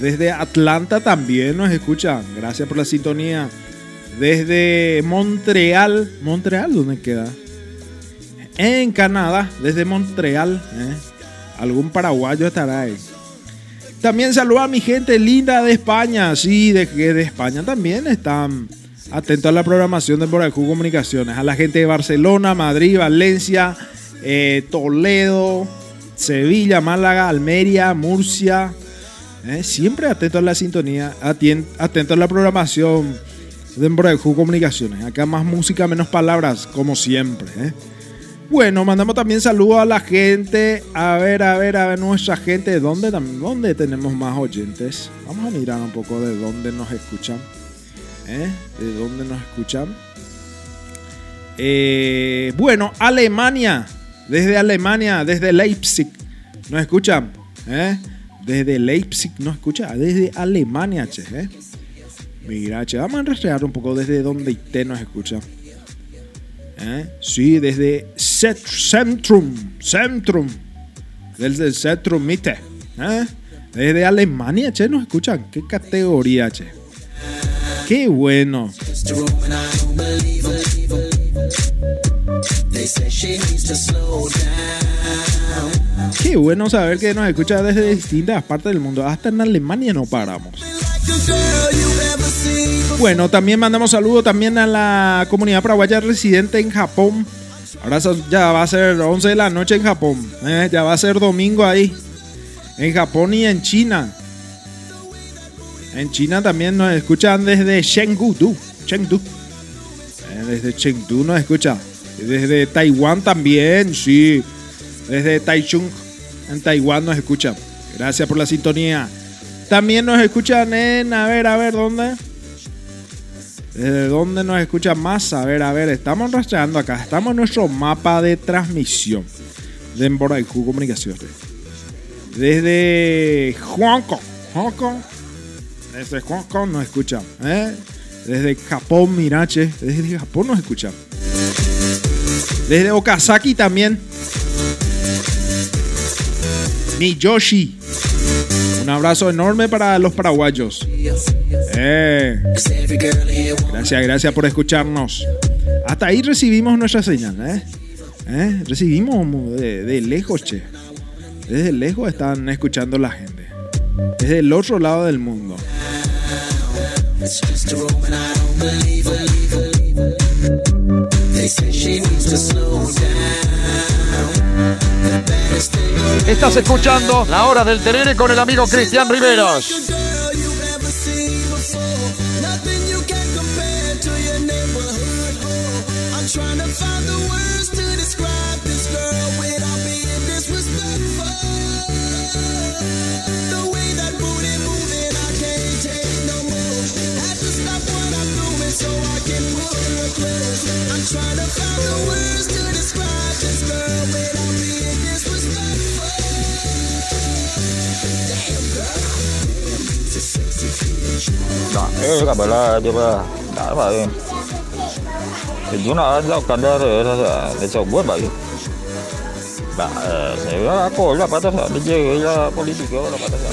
Desde Atlanta también nos escuchan. Gracias por la sintonía. Desde Montreal. ¿Montreal dónde queda? En Canadá, desde Montreal. ¿eh? Algún paraguayo estará ahí. También saludo a mi gente linda de España. Sí, de, de España también están atentos a la programación de Boracú Comunicaciones. A la gente de Barcelona, Madrid, Valencia, eh, Toledo, Sevilla, Málaga, Almería, Murcia, ¿eh? Siempre atento a la sintonía, atento a la programación de Embrejú Comunicaciones. Acá más música, menos palabras, como siempre. ¿eh? Bueno, mandamos también saludos a la gente. A ver, a ver, a ver, nuestra gente. ¿Dónde, dónde tenemos más oyentes? Vamos a mirar un poco de dónde nos escuchan. ¿De dónde nos escuchan? Bueno, Alemania. Desde Alemania, desde Leipzig. ¿Nos escuchan? ¿eh? Desde Leipzig nos escucha. Desde Alemania, che. ¿eh? Mira, che, vamos a rastrear un poco desde donde usted nos escucha. ¿Eh? Sí, desde Centrum. Centrum. Desde Centrum Mitte. ¿eh? Desde Alemania, che, nos escuchan. ¿Qué categoría, che? Qué bueno. Qué bueno saber que nos escucha desde distintas partes del mundo. Hasta en Alemania no paramos. Bueno, también mandamos saludos también a la comunidad paraguaya residente en Japón. Ahora ya va a ser 11 de la noche en Japón. ¿eh? Ya va a ser domingo ahí. En Japón y en China. En China también nos escuchan desde Chengdu. Chengdu. Eh, Desde Chengdu nos escucha. Desde Taiwán también, sí. Desde Taichung, en Taiwán nos escuchan. Gracias por la sintonía. También nos escuchan en, a ver, a ver, ¿dónde? ¿Desde dónde nos escuchan más? A ver, a ver, estamos rastreando acá. Estamos en nuestro mapa de transmisión de Emboraiku Comunicaciones. Desde Hong Kong. Hong Kong. Desde Hong Kong nos escuchan. ¿eh? Desde Japón, Mirache. Desde Japón nos escuchan. Desde Okazaki también. Miyoshi. Un abrazo enorme para los paraguayos. Eh. Gracias, gracias por escucharnos. Hasta ahí recibimos nuestra señal, ¿eh? ¿Eh? Recibimos de, de lejos, che. Desde lejos están escuchando la gente. Desde el otro lado del mundo. Estás escuchando La Hora del Terere con el amigo Cristian Riveros. Eh kabala dia ba. Tak apa eh. Itu nak ada kadar dia cakap buat. Bah, saya aku lah saya dia ya politik lah saya.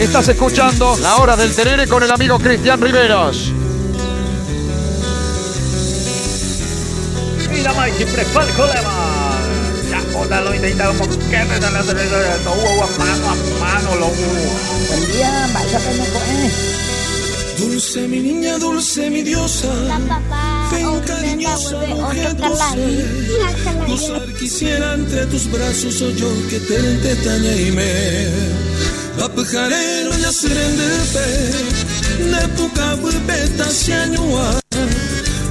Estás escuchando La Hora del Terere con el amigo Cristian Riveros. Mira, mai sempre falco leva. Ya, hola, lo intentamos como que me dan las de todo mano a mano lo. Buen día, vaya pendejo. Dulce mi niña, dulce mi diosa. Ven cariñosa, mujer dulce. Gozar quisiera entre tus brazos, soy yo que te entetaña y me. Papajarero ya serendepe. Nepuka beta sianyua.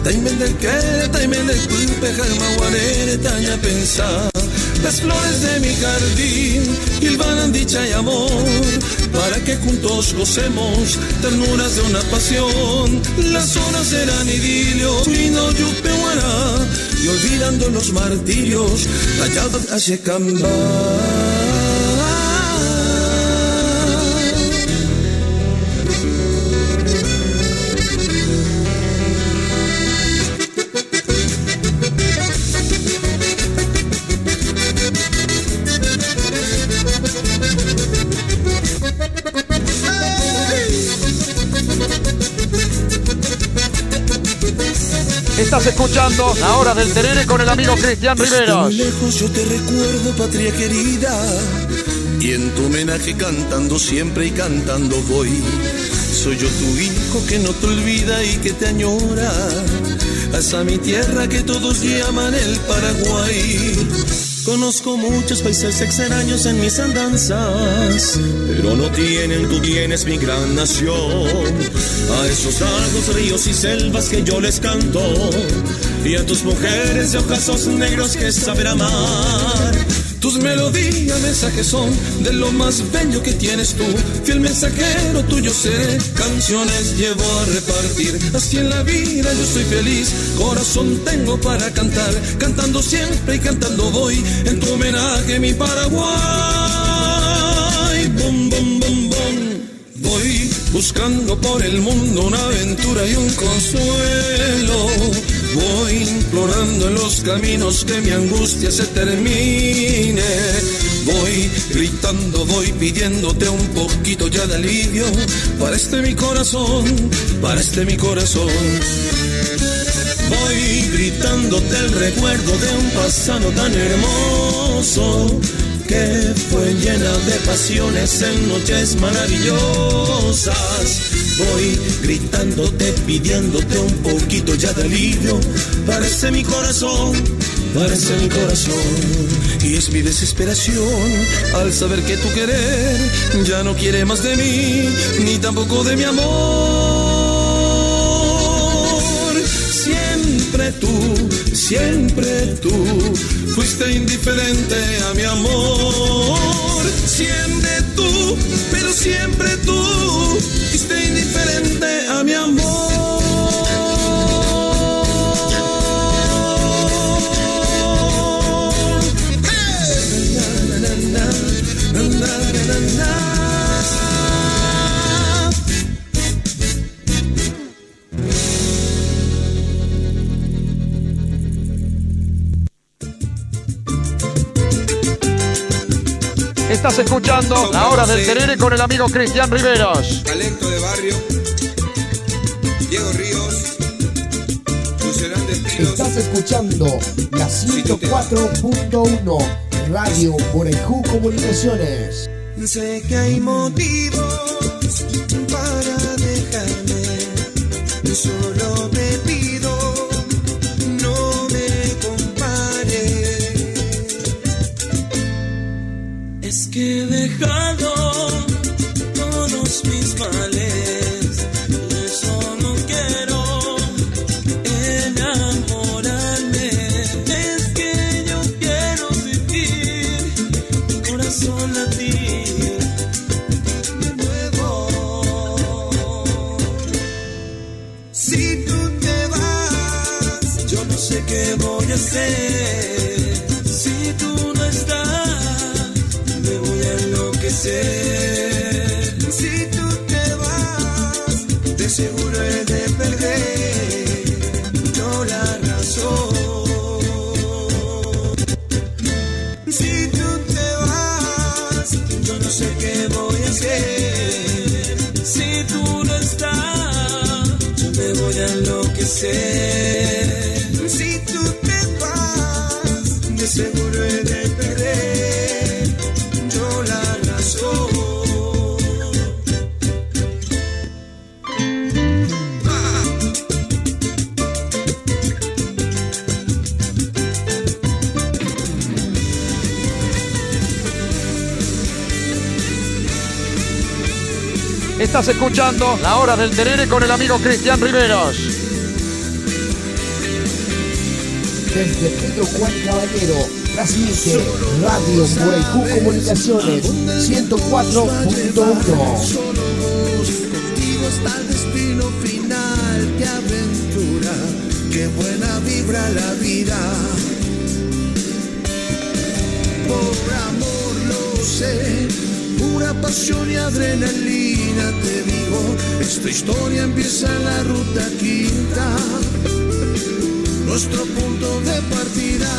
Taimen del que, taimen del pupe, jalma guarere, taña pensar. Las flores de mi jardín hilvanan dicha y amor para que juntos gocemos ternuras de una pasión. Las horas serán idilio y no yupehuara y olvidando los martirios, tallados hacia cambar. Escuchando La Hora del Terere con el amigo Cristian Riveros. lejos yo te recuerdo, patria querida. Y en tu homenaje cantando siempre y cantando voy. Soy yo tu hijo que no te olvida y que te añora. A esa mi tierra que todos llaman el Paraguay. Conozco muchos países extraños en mis andanzas, pero no tienen, tú tienes mi gran nación. A esos largos ríos y selvas que yo les canto, y a tus mujeres de ojazos negros que saber amar. Tus melodías, mensajes son de lo más bello que tienes tú. Fiel mensajero tuyo seré, canciones llevo a repartir. Así en la vida yo soy feliz, corazón tengo para cantar. Cantando siempre y cantando voy, en tu homenaje mi Paraguay. Bum, bum, bum, bum. Voy buscando por el mundo una aventura y un consuelo. Voy implorando en los caminos que mi angustia se termine. Voy gritando, voy pidiéndote un poquito ya de alivio para este mi corazón, para este mi corazón. Voy gritándote el recuerdo de un pasado tan hermoso que fue llena de pasiones en noches maravillosas. Voy gritándote, pidiéndote un poquito ya de alivio. Parece mi corazón, parece mi corazón. Y es mi desesperación al saber que tu querer ya no quiere más de mí, ni tampoco de mi amor. Siempre tú, siempre tú, fuiste indiferente a mi amor. Siempre tú, pero siempre tú, mi amor. Estás escuchando La Hora del Terere con el amigo Cristian Riveros. Talento de barrio. Escuchando la 104.1 Radio Morejú Comunicaciones. Sé que hay motivos para dejarme. Escuchando La Hora del Terere con el amigo Cristian Riveros. Desde Pedro Juan Caballero transmite Radio Morejú Comunicaciones 104.1. Contigo está el destino final, qué aventura, qué buena vibra la vida. Por amor lo sé, pura pasión y adrenalina, te digo, esta historia empieza en la ruta quinta, nuestro punto de partida.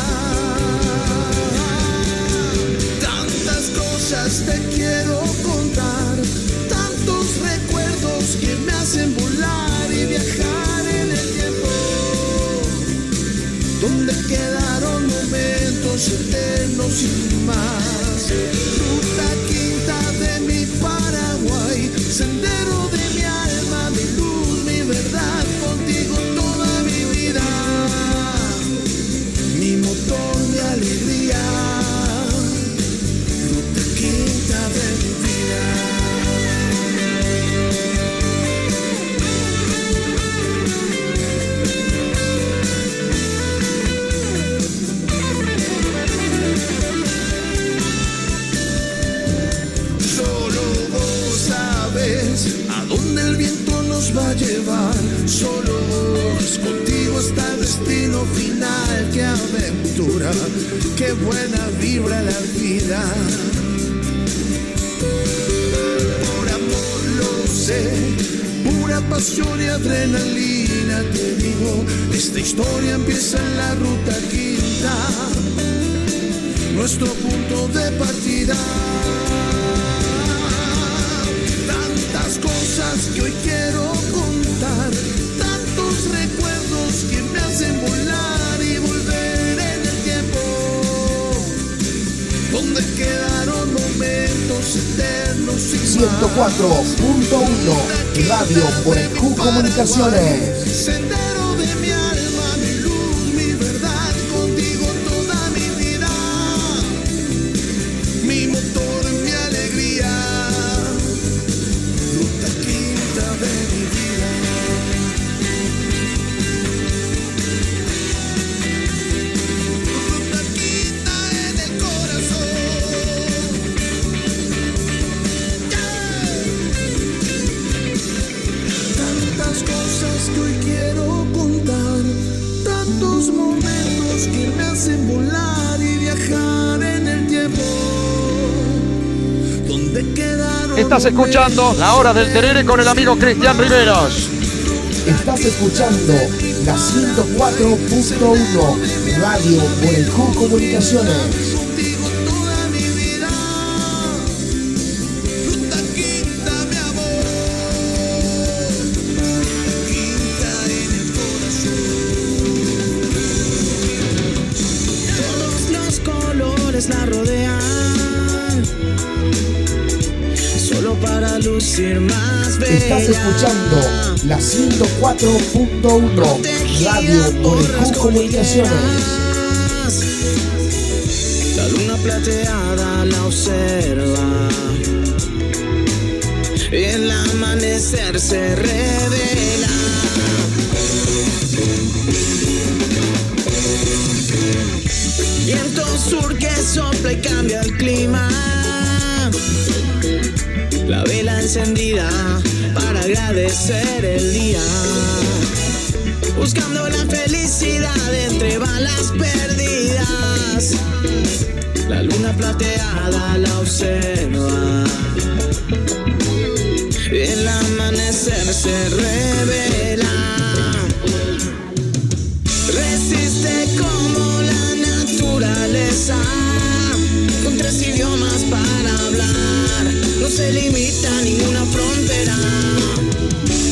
Tantas cosas te quiero contar, tantos recuerdos que me hacen volar y viajar en el tiempo, donde quedaron momentos eternos sin más. Ruta llevar. Solo vos, contigo está el destino final. Qué aventura, qué buena vibra la vida. Por amor lo sé, pura pasión y adrenalina. Te digo, esta historia empieza en la ruta quinta, nuestro punto de partida. Tantas cosas que hoy quiero 104.1 Radio Borejú Comunicaciones. Estás escuchando La Hora del Terere con el amigo Cristian Riveros. Estás escuchando la 104.1 Radio Borejú Comunicaciones. Escuchando la 104.1 Radio Borejú Comunicaciones. La luna plateada la observa. Y el amanecer se revela. Viento sur que sopla y cambia el clima. La vela encendida para agradecer el día. Buscando la felicidad entre balas perdidas. La luna plateada la observa. El amanecer se revela. Se limita a ninguna frontera.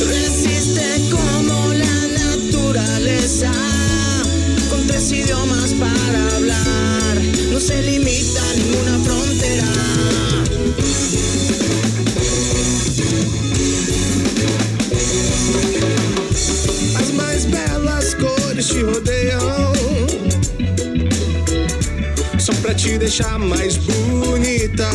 Resiste como la naturaleza. Con tres idiomas para hablar. No se limita a ninguna frontera. As mais belas cores te rodeiam. Só pra te deixar mais bonita.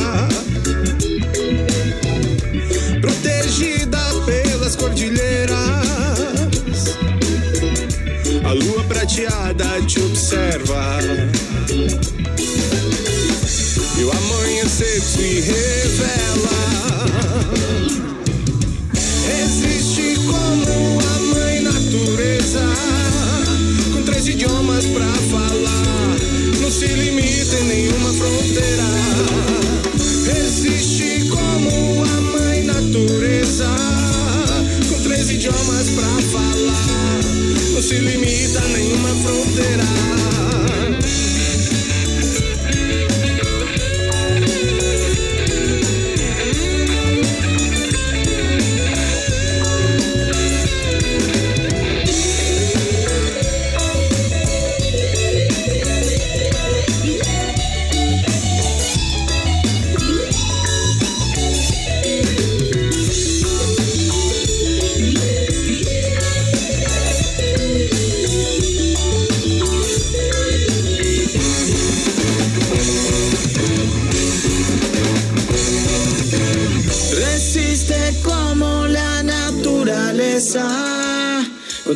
Não se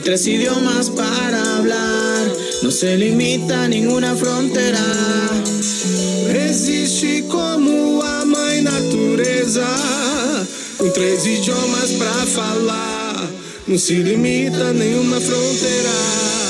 tres idiomas para hablar, no se limita a ninguna fronteira. Existe como a mãe natureza, com três idiomas pra falar, no se limita a nenhuma fronteira.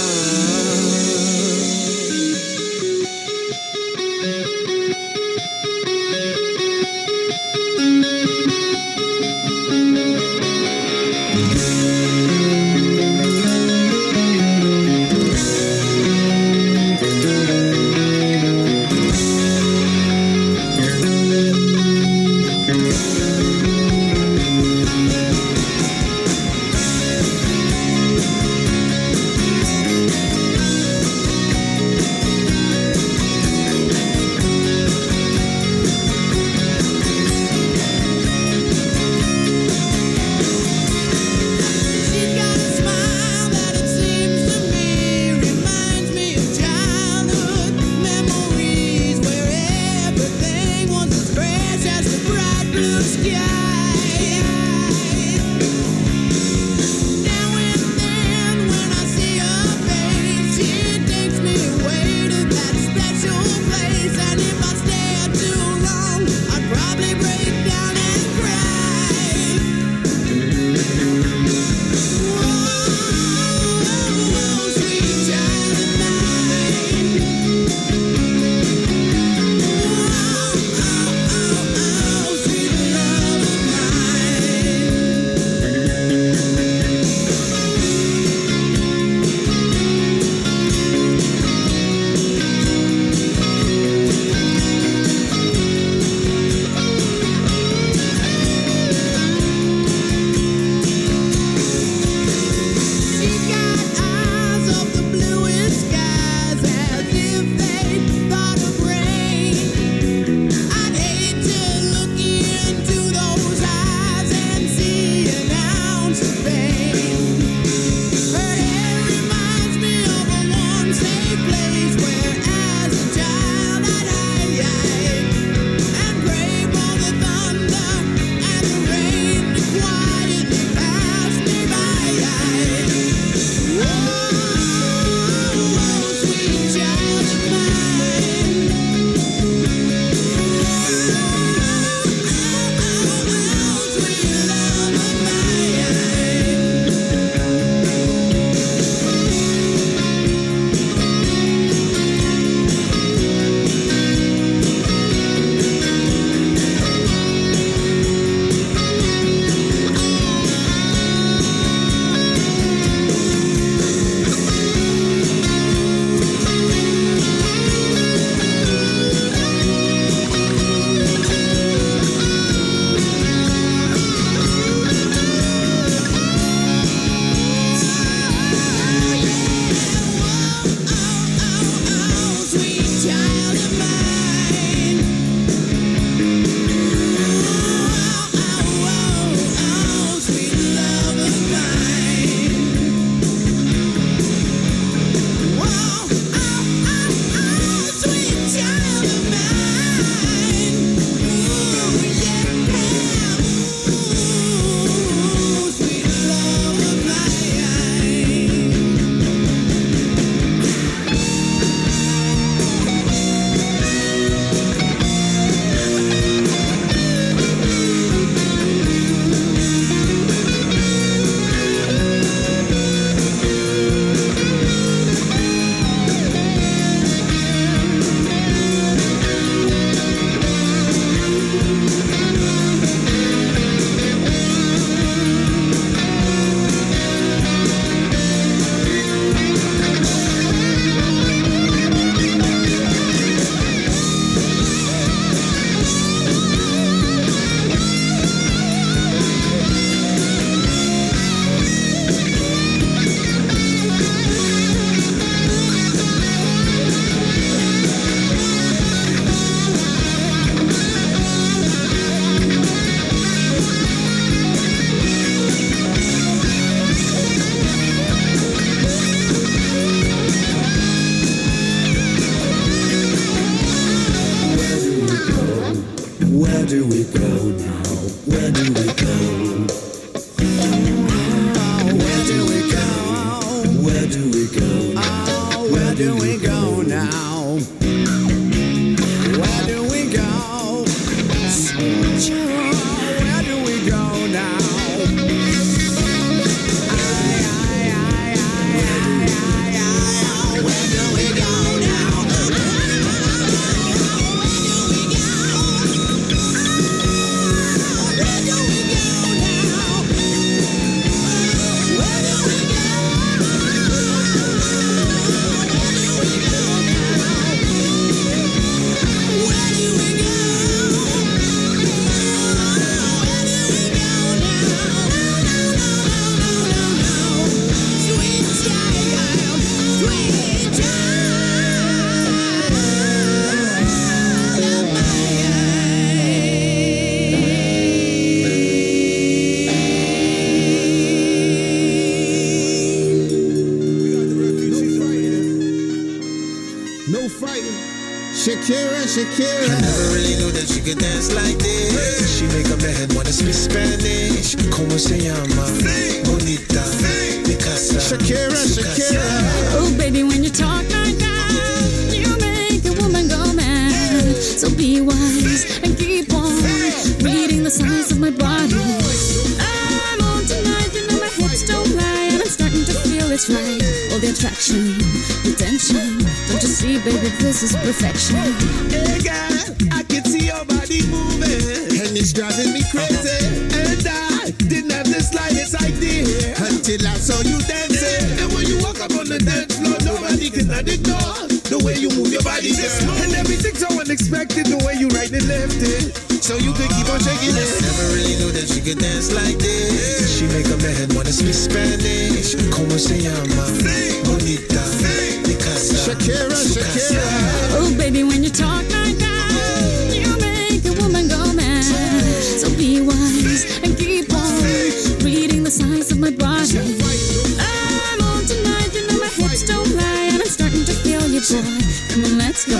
You. Come on, let's go,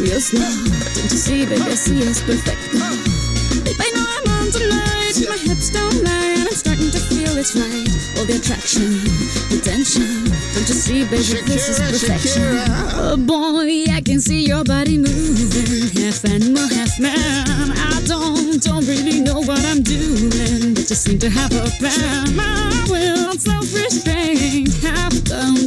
real slow. Don't you see, baby, I see it's perfect. Babe, I know I'm on tonight, my hips don't lie, and I'm starting to feel it's right. All the attraction, the tension. Don't you see, baby, this is perfection. Oh boy, I can see your body moving, half animal, half man. I don't, don't really know what I'm doing, but just seem to have a plan. My will, self-restraint, have come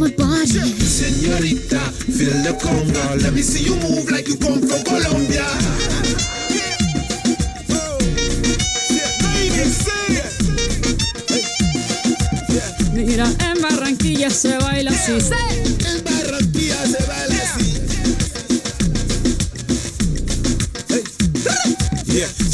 of my body. Señorita, feel the conga. Let me see you move like you come from Colombia. Mira, en Barranquilla se baila así.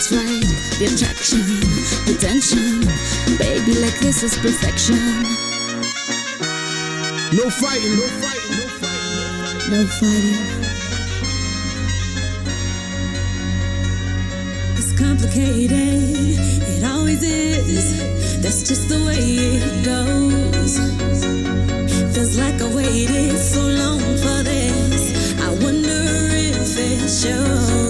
it's right. The attraction, the tension. Baby, like this is perfection. No fighting, no fighting, no fighting. No fighting. It's complicated, it always is. That's just the way it goes. Feels like I waited so long for this. I wonder if it shows.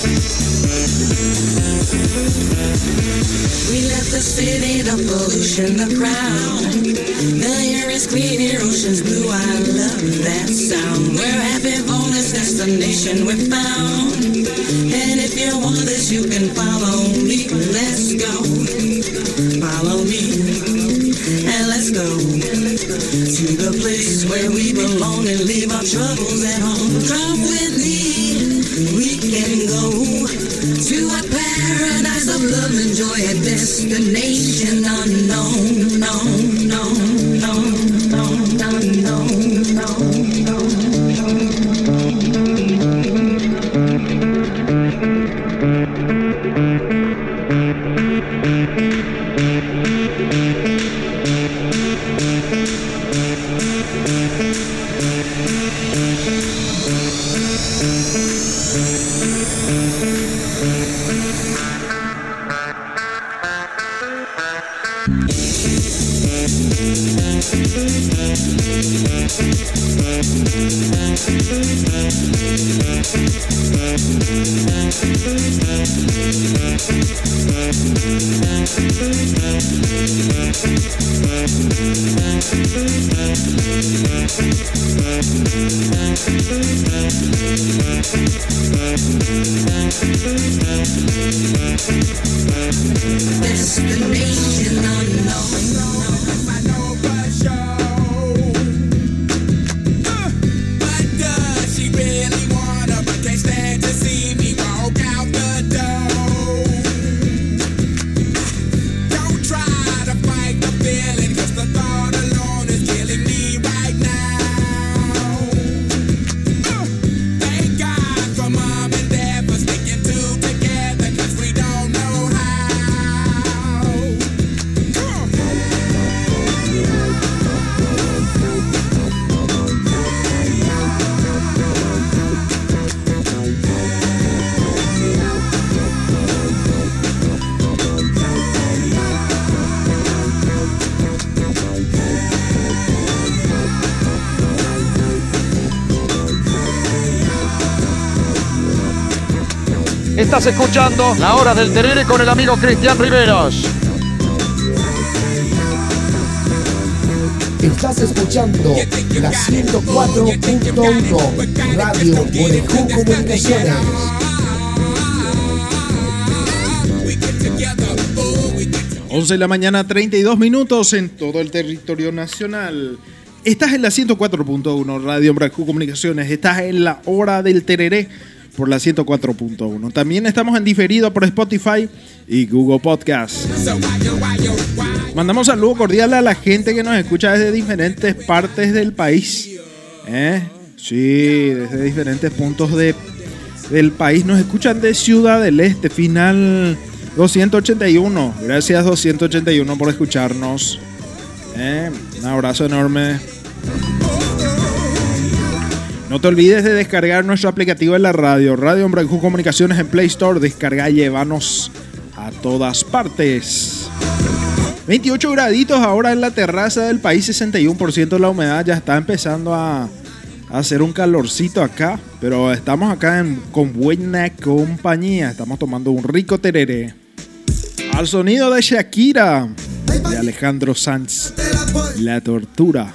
We left the city, the pollution, the crowd. The air is clean, here ocean's blue. I love that sound. We're happy, bonus destination we found. And if you want this, you can follow me. Let's go. Follow me. And let's go to the place where we belong and leave our troubles at home. Estás escuchando La Hora del Terere con el amigo Cristian Riveros. Estás escuchando la 104.1 Radio Borejú Comunicaciones. 11 de la mañana, 32 minutos en todo el territorio nacional. Estás en la 104.1 Radio Embracu Comunicaciones. Estás en la hora del tereré por la 104.1. También estamos en diferido por Spotify y Google Podcast. Mandamos saludo cordial a la gente que nos escucha desde diferentes partes del país. ¿Eh? Sí, desde diferentes puntos de, del país. Nos escuchan de Ciudad del Este, final 281. Gracias 281 por escucharnos. ¿Eh? Un abrazo enorme. No te olvides de descargar nuestro aplicativo en la radio. Radio Embracu Comunicaciones en Play Store. Descarga y llévanos a todas partes. 28 graditos ahora en la terraza del país, 61% la humedad. Ya está empezando a, a hacer un calorcito acá. Pero estamos acá en- con buena compañía. Estamos tomando un rico tereré. Al sonido de Shakira, de Alejandro Sanz. La tortura.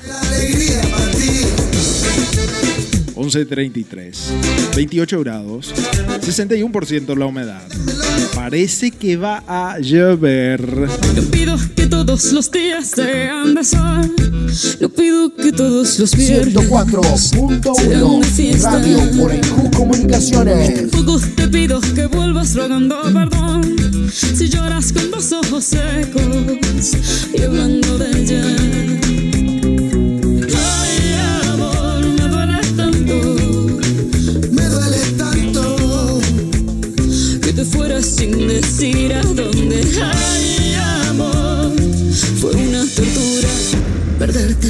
11.33, 28 grados, 61% la humedad. Parece que va a llover. Yo pido que todos los días sean de sol. Yo pido que todos los viernes sean de 104.1 fiesta. Radio Borejú Comunicaciones. Tampoco te pido que vuelvas rogando perdón. Si lloras con los ojos secos y hablando de ella. Sin decir a dónde. Ay, amor, fue una tortura perderte.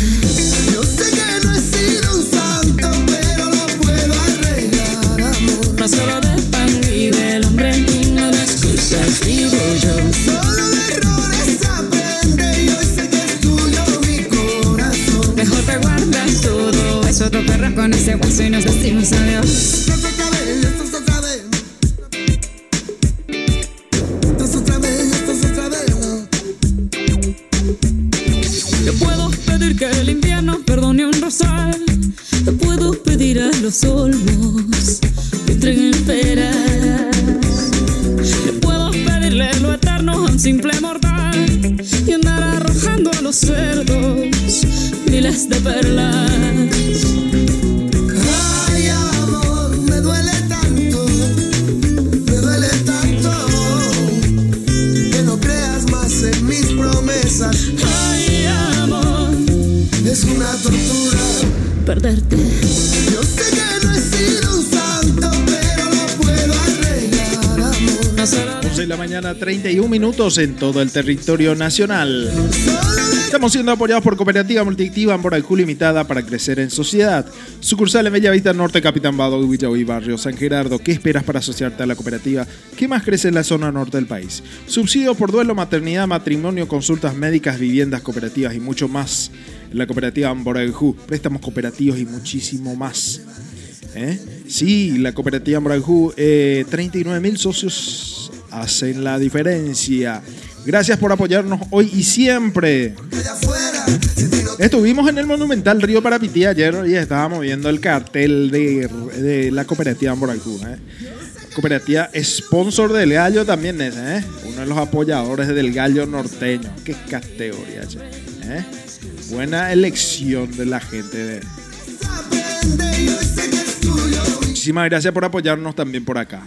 Yo sé que no he sido un santo, pero lo puedo arreglar, amor. No solo de pan y del hombre, no de excusas, digo yo. Solo de errores aprende y hoy sé que es tuyo mi corazón. Mejor te guardas todo eso, te perras con ese hueso y nos decimos adiós. Minutos en todo el territorio nacional. Estamos siendo apoyados por Cooperativa Multiactiva Amboraljú Limitada para crecer en sociedad. Sucursal en Bellavista Norte, Capitán Bado, Villahuí, Barrio San Gerardo. ¿Qué esperas para asociarte a la cooperativa que más crece en la zona norte del país? Subsidios por duelo, maternidad, matrimonio, consultas médicas, viviendas cooperativas y mucho más. La cooperativa Amboraljú, préstamos cooperativos y muchísimo más. ¿Eh? Sí, la cooperativa Amboraljú, eh, 39 mil socios hacen la diferencia. Gracias por apoyarnos hoy y siempre. Estuvimos en el Monumental Río Parapití ayer y estábamos viendo el cartel de, la cooperativa Amboraljú. ¿eh? Cooperativa sponsor del Gallo también es, ¿eh? uno de los apoyadores del Gallo norteño. Qué categoría, ¿eh? Buena elección de la gente de, Muchísimas gracias por apoyarnos también por acá.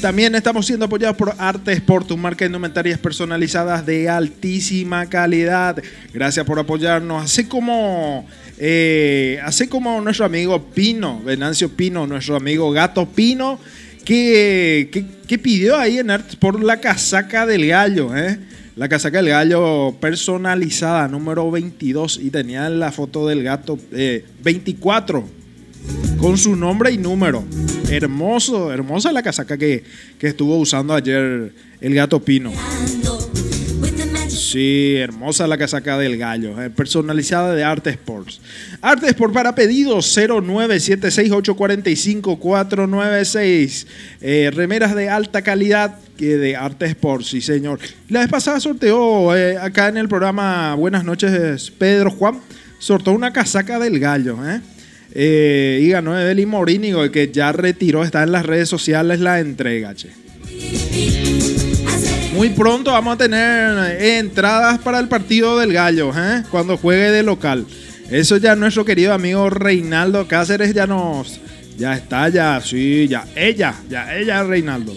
También estamos siendo apoyados por Arte Sport, tu marca de indumentarias personalizadas de altísima calidad. Gracias por apoyarnos. Así como, eh, así como nuestro amigo Pino, Venancio Pino, nuestro amigo Gato Pino, que, que- pidió ahí en Arte Sport la casaca del gallo, ¿eh? La casaca del gallo personalizada, número 22, y tenía la foto del gato eh, 24 con su nombre y número. Hermoso, hermosa la casaca que, que estuvo usando ayer el gato Pino. Sí, hermosa la casaca del gallo, eh, personalizada de Arte Sports. Arte Sport para pedidos 0976845496. Eh, remeras de alta calidad que de Arte Sports, sí señor. La vez pasada sorteó eh, acá en el programa Buenas noches Pedro Juan, sorteó una casaca del gallo, ¿eh? Eh, y ganó Evelyn Morínigo, que ya retiró, está en las redes sociales la entrega. Muy pronto vamos a tener entradas para el partido del Gallo, ¿eh? cuando juegue de local. Eso ya nuestro querido amigo Reinaldo Cáceres ya nos... Ya está, ya, sí, ya. Ella, ya, ella, Reinaldo.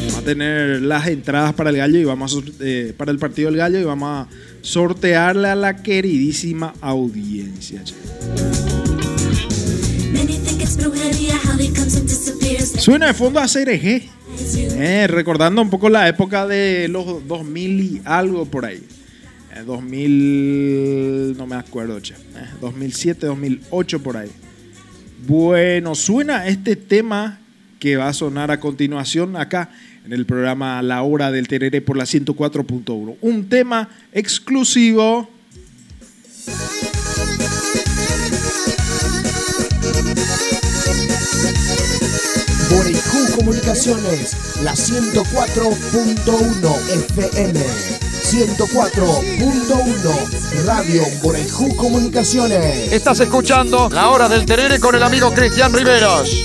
Vamos a tener las entradas para el Gallo y vamos a, eh, para el partido del Gallo y vamos a sortearle a la queridísima audiencia. Suena de fondo a CRG. Eh, recordando un poco la época de los 2000 y algo por ahí. Eh, 2000, no me acuerdo, che. Eh, 2007, 2008 por ahí. Bueno, suena este tema que va a sonar a continuación acá en el programa La Hora del Tereré por la 104.1. Un tema exclusivo. Borejú Comunicaciones, la 104.1 FM. 104.1 Radio Borejú Comunicaciones. Estás escuchando La Hora del Terere con el amigo Cristian Riveros.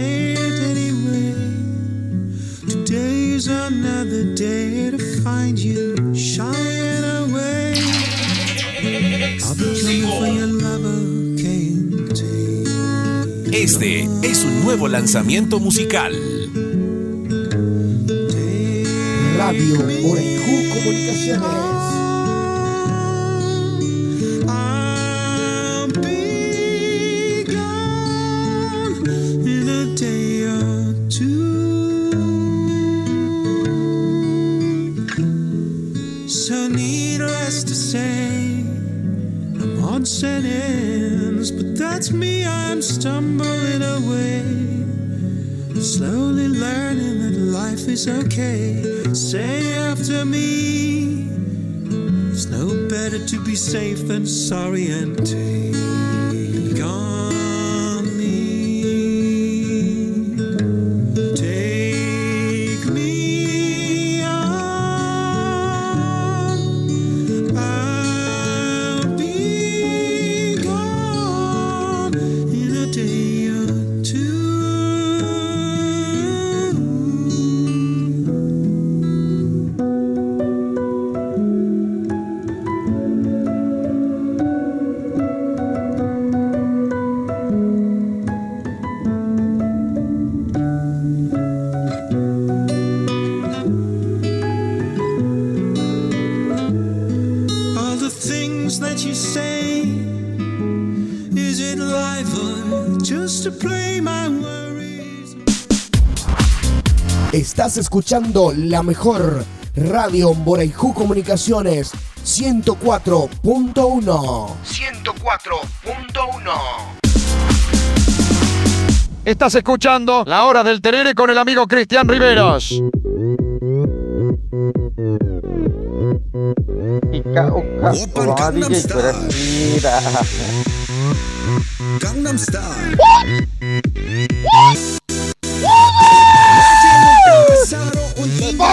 Este es un nuevo lanzamiento musical. Radio Borejú Comunicaciones. I'll be gone in a day or two. So needless to say, I'm on that's me. I'm stumbling away, slowly learning that life is okay. Say after me. It's no better to be safe than sorry and take escuchando la mejor radio Boraiju Comunicaciones 104.1. 104.1. Estás escuchando La Hora del Terere con el amigo Cristian Riveros. Gangnam Style.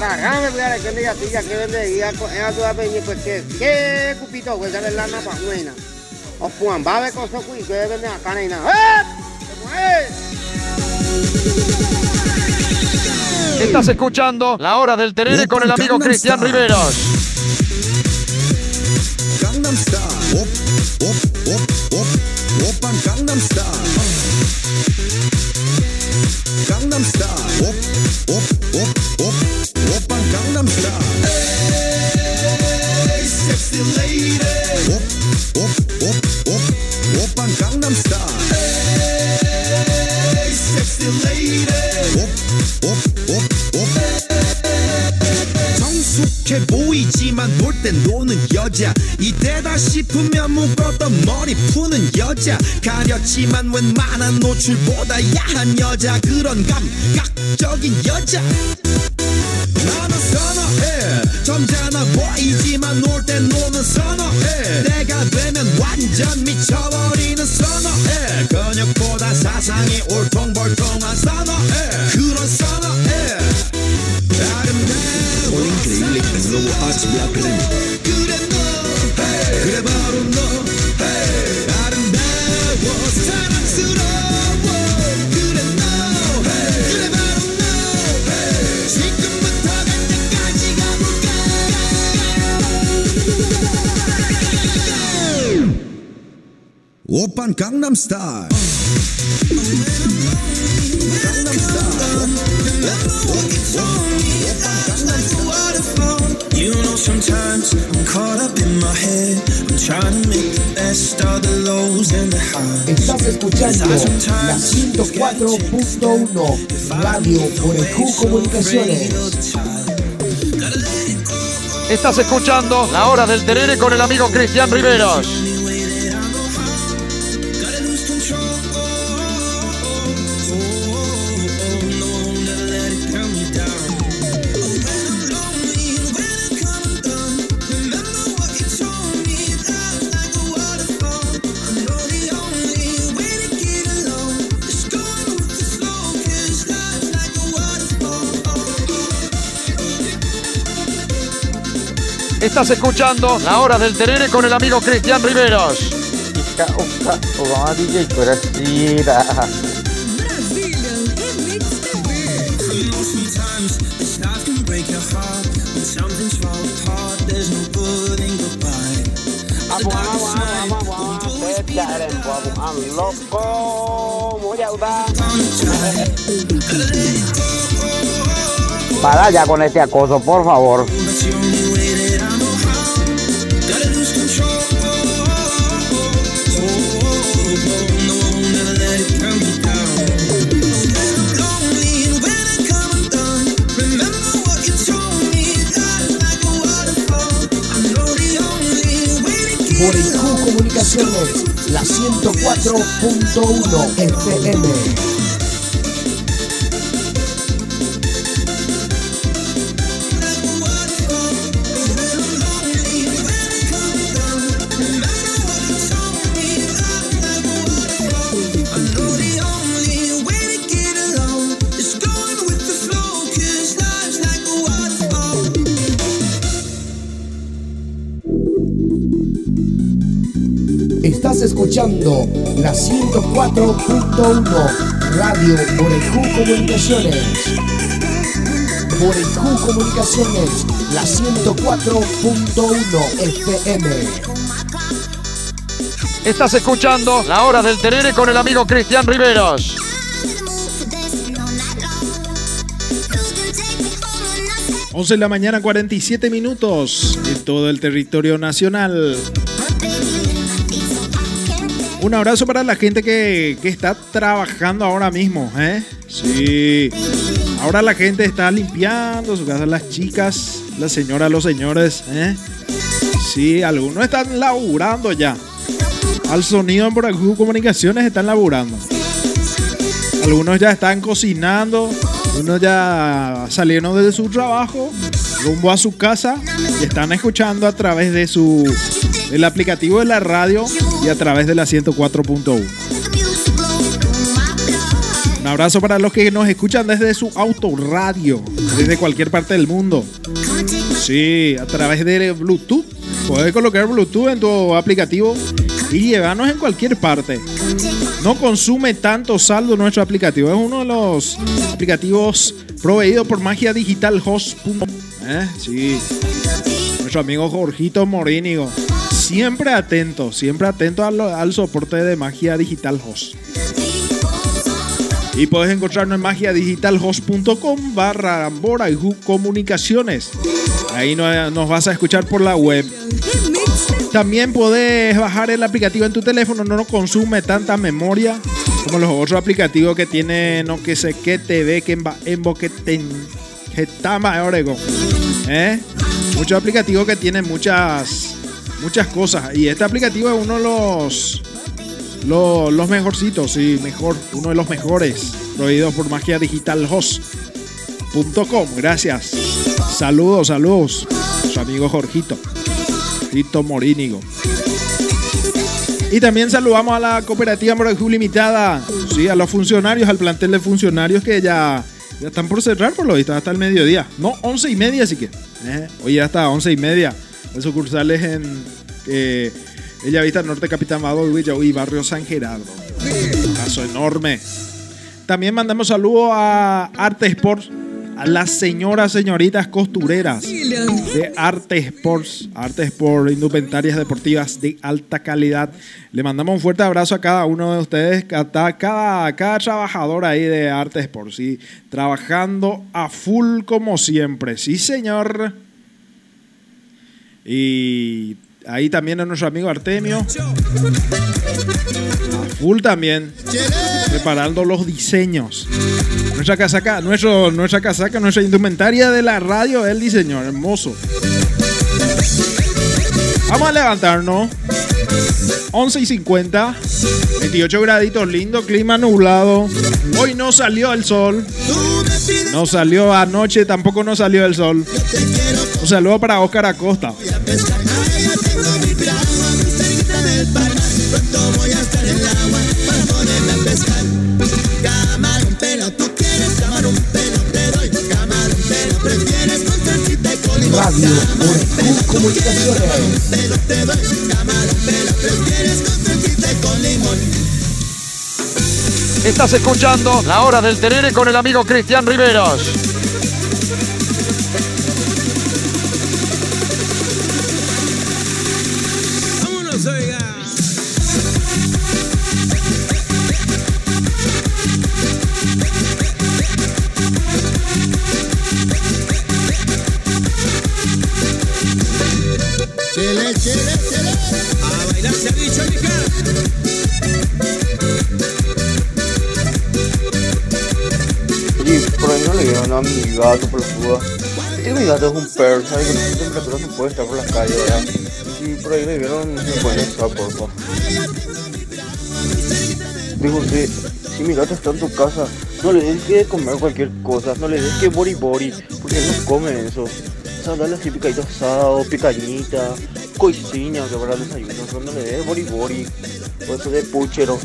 Que vende y a tu apeñi, pues que, que cupito, pues ya la napa buena. O puan, va a ver cosas que vende acá. ¡Eh! Estás escuchando La Hora del Terere con el amigo Cristian Riveros. Gangnam Style. Op, op, op, op. 가렸지만 웬만한 노출보다 야한 여자 그런 감각적인 여자. 나는 선어해 점잖아 보이지만 노 Estás escuchando la 104.1 Radio Comunicaciones. Estás escuchando la hora del Terere con el amigo Cristian Riveros. Estás escuchando La Hora del Terere con el amigo Cristian Riveros. Muy. Para ya con este acoso, por favor. Boraiju Comunicaciones, la 104.1 FM. Estás escuchando la 104.1 Radio Morejú Comunicaciones. Morejú Comunicaciones, la 104.1 FM. Estás escuchando La Hora del Terere con el amigo Cristian Riveros. Once de la mañana, 47 minutos en todo el territorio nacional. Un abrazo para la gente que, que está trabajando ahora mismo, ¿eh? Sí. Ahora la gente está limpiando su casa, las chicas, las señoras, los señores, ¿eh? Sí, algunos están laburando ya. Al sonido en Boracú Comunicaciones están laburando. Algunos ya están cocinando, unos ya salieron de su trabajo, rumbo a su casa y están escuchando a través de su el aplicativo de la radio y a través de la 104.1. Un abrazo para los que nos escuchan desde su autorradio, desde cualquier parte del mundo. Sí, a través de Bluetooth. Puedes colocar Bluetooth en tu aplicativo y llevarnos en cualquier parte. No consume tanto saldo nuestro aplicativo. Es uno de los aplicativos proveídos por Magia Digital Host. ¿Eh? Sí. Nuestro amigo Jorgito Morínigo. Siempre atento, siempre atento al, soporte de Magia Digital Host. Y puedes encontrarnos en magiadigitalhost.com barra Boraihu Comunicaciones. Ahí no- nos vas a escuchar por la web. También puedes bajar el aplicativo en tu teléfono, no consume tanta memoria como los otros aplicativos que tienen, no que sé qué TV, que en que ten, que tama orego. ¿Eh? Muchos aplicativos que tienen muchas, muchas cosas. Y este aplicativo es uno de los, los, los mejorcitos, sí, mejor, uno de los mejores, proveídos por Magia Digital Host.com. Gracias. Saludos, saludos. Su amigo Jorgito. Tito Morínigo. Y también saludamos a la cooperativa Morajú Limitada, sí, a los funcionarios, al plantel de funcionarios que ya, ya están por cerrar por lo visto hasta el mediodía. No, once y media así que. ¿eh? Hoy ya hasta once y media. Las sucursales en eh, Bellavista Norte, Capitán Vado, y Barrio San Gerardo. Caso enorme. También mandamos saludos a Arte Sports, las señoras, señoritas costureras de Arte Sports, Arte Sport, indumentarias deportivas de alta calidad. Le mandamos un fuerte abrazo a cada uno de ustedes, cada, cada, trabajador ahí de Arte Sports, trabajando a full como siempre, sí señor. Y ahí también a nuestro amigo Artemio, full también, preparando los diseños. Nuestra casaca, nuestro, nuestra casaca, nuestra indumentaria de la radio, el diseño, hermoso. Vamos a levantarnos. 11 y 50, 28 graditos, lindo clima nublado. Hoy no salió el sol. No salió anoche, tampoco no salió el sol. Un saludo para Oscar Acosta. Pronto voy a estar en el agua para ponerme a pescar. Camarón pelo, tú quieres camarón pelo, te doy camarón pelo. Prefieres con salsita y con limón. Radio Morejú Comunicaciones. Pelo, te doy camarón pelo. Prefieres con salsita y con limón. Estás escuchando La Hora del Terere con el amigo Cristian Riveros. Gato un. Y si mi gato está en tu casa, no le des que comer cualquier cosa, no le des que bori bori, porque no come eso. O sea, dale así picadito asado, picañita, coisinha, que para el desayuno, no le des bori bori, o eso de puchero.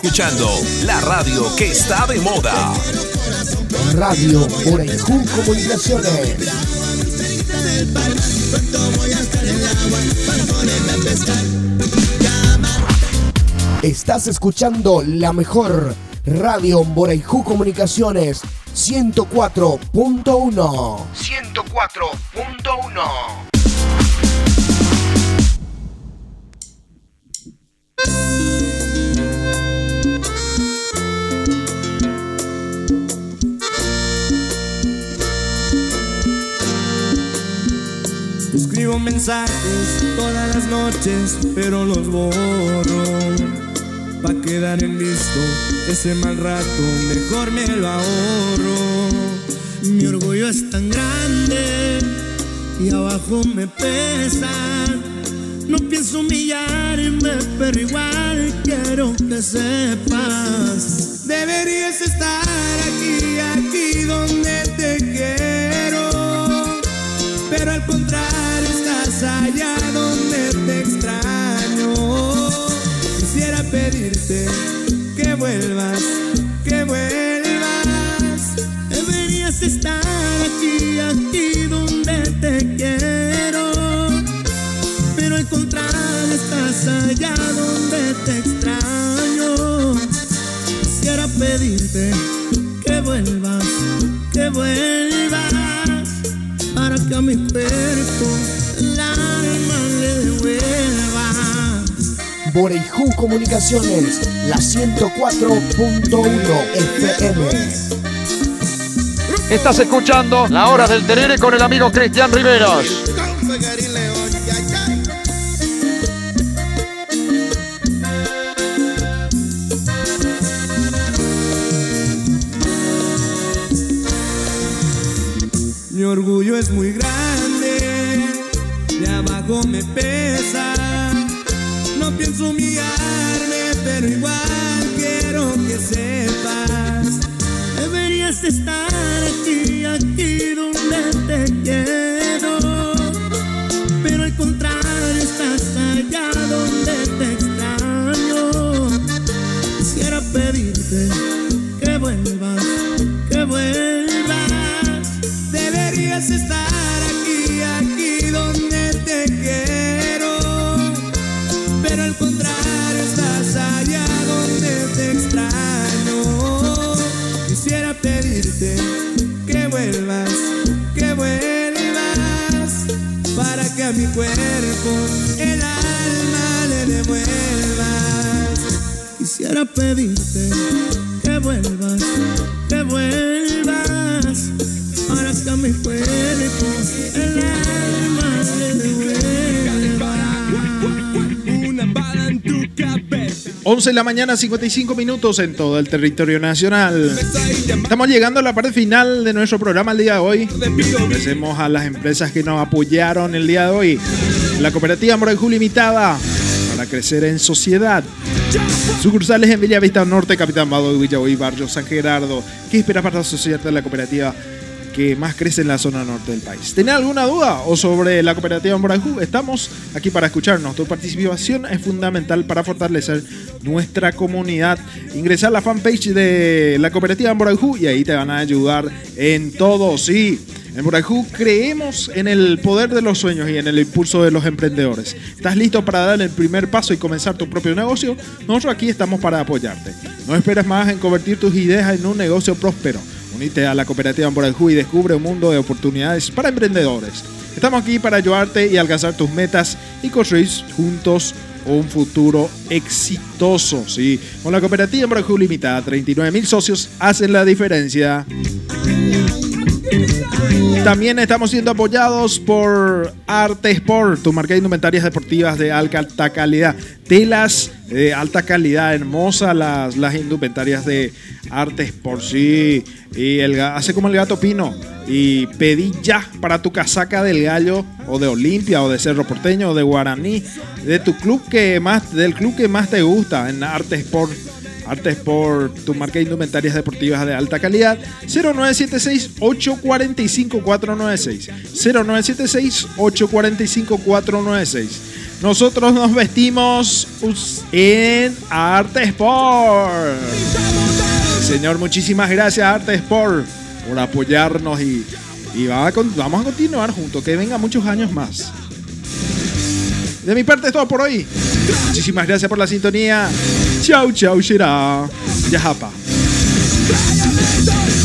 Escuchando la radio que está de moda. Radio Orejú Comunicaciones. Estás escuchando la mejor Radio Boraijú Comunicaciones 104.1. 104.1. Mensajes todas las noches, pero los borro. Pa' quedar en visto ese mal rato, mejor me lo ahorro. Mi orgullo es tan grande y abajo me pesa. No pienso humillarme, pero igual quiero que sepas. Deberías estar aquí, aquí donde te quiero. Pero al contrario, estás allá donde te extraño. Quisiera pedirte que vuelvas, que vuelvas. Deberías estar aquí, aquí donde te quiero. Pero al contrario, estás allá donde te extraño. Quisiera pedirte que vuelvas, que vuelvas. Para que a mi cuerpo Borejú Comunicaciones, la 104.1 FM. Estás escuchando La Hora del Terere con el amigo Cristian Riveros. Mi orgullo es muy grande, de abajo me pesa. Pienso humillarme, pero igual quiero que sepas. Deberías estar aquí, aquí donde te quiero. Pedirte que vuelvas, que vuelvas. Para que a mi cuerpo el alma le devuelva. Una bala en tu cabeza. 11 de la mañana, 55 minutos en todo el territorio nacional. Estamos llegando a la parte final de nuestro programa el día de hoy. Agradecemos a las empresas que nos apoyaron el día de hoy. La cooperativa Morejú Limitada para crecer en sociedad. Sucursales en Villavista Norte, Capitán Bado de Villahoy, Barrio San Gerardo. ¿Qué esperas para asociarte a la cooperativa que más crece en la zona norte del país? ¿Tenés alguna duda o sobre la cooperativa Morajú? Estamos aquí para escucharnos. Tu participación es fundamental para fortalecer nuestra comunidad. Ingresa a la fanpage de la cooperativa Morajú y ahí te van a ayudar en todo. Sí. En Morajú creemos en el poder de los sueños y en el impulso de los emprendedores. ¿Estás listo para dar el primer paso y comenzar tu propio negocio? Nosotros aquí estamos para apoyarte. No esperes más en convertir tus ideas en un negocio próspero. Unite a la cooperativa Morajú y descubre un mundo de oportunidades para emprendedores. Estamos aquí para ayudarte y alcanzar tus metas y construir juntos un futuro exitoso. Sí, con la cooperativa Morajú Limitada, 39 mil socios hacen la diferencia. También estamos siendo apoyados por Arte Sport, tu marca de indumentarias deportivas de alta calidad. Telas de alta calidad, hermosas las, las indumentarias de Arte Sport. Sí, y el, hace como el gato pino. Y pedí ya para tu casaca del gallo o de Olimpia o de Cerro Porteño o de Guaraní, de tu club que más, del club que más te gusta en Arte Sport. Arte Sport, tu marca de indumentarias deportivas de alta calidad. 0976-845-496. 0976-845-496. Nosotros nos vestimos en Arte Sport. Señor, muchísimas gracias Arte Sport por apoyarnos y, y vamos a continuar juntos. Que venga muchos años más. De mi parte es todo por hoy. Muchísimas gracias por la sintonía. Chau, chau. Yahapa. Yeah,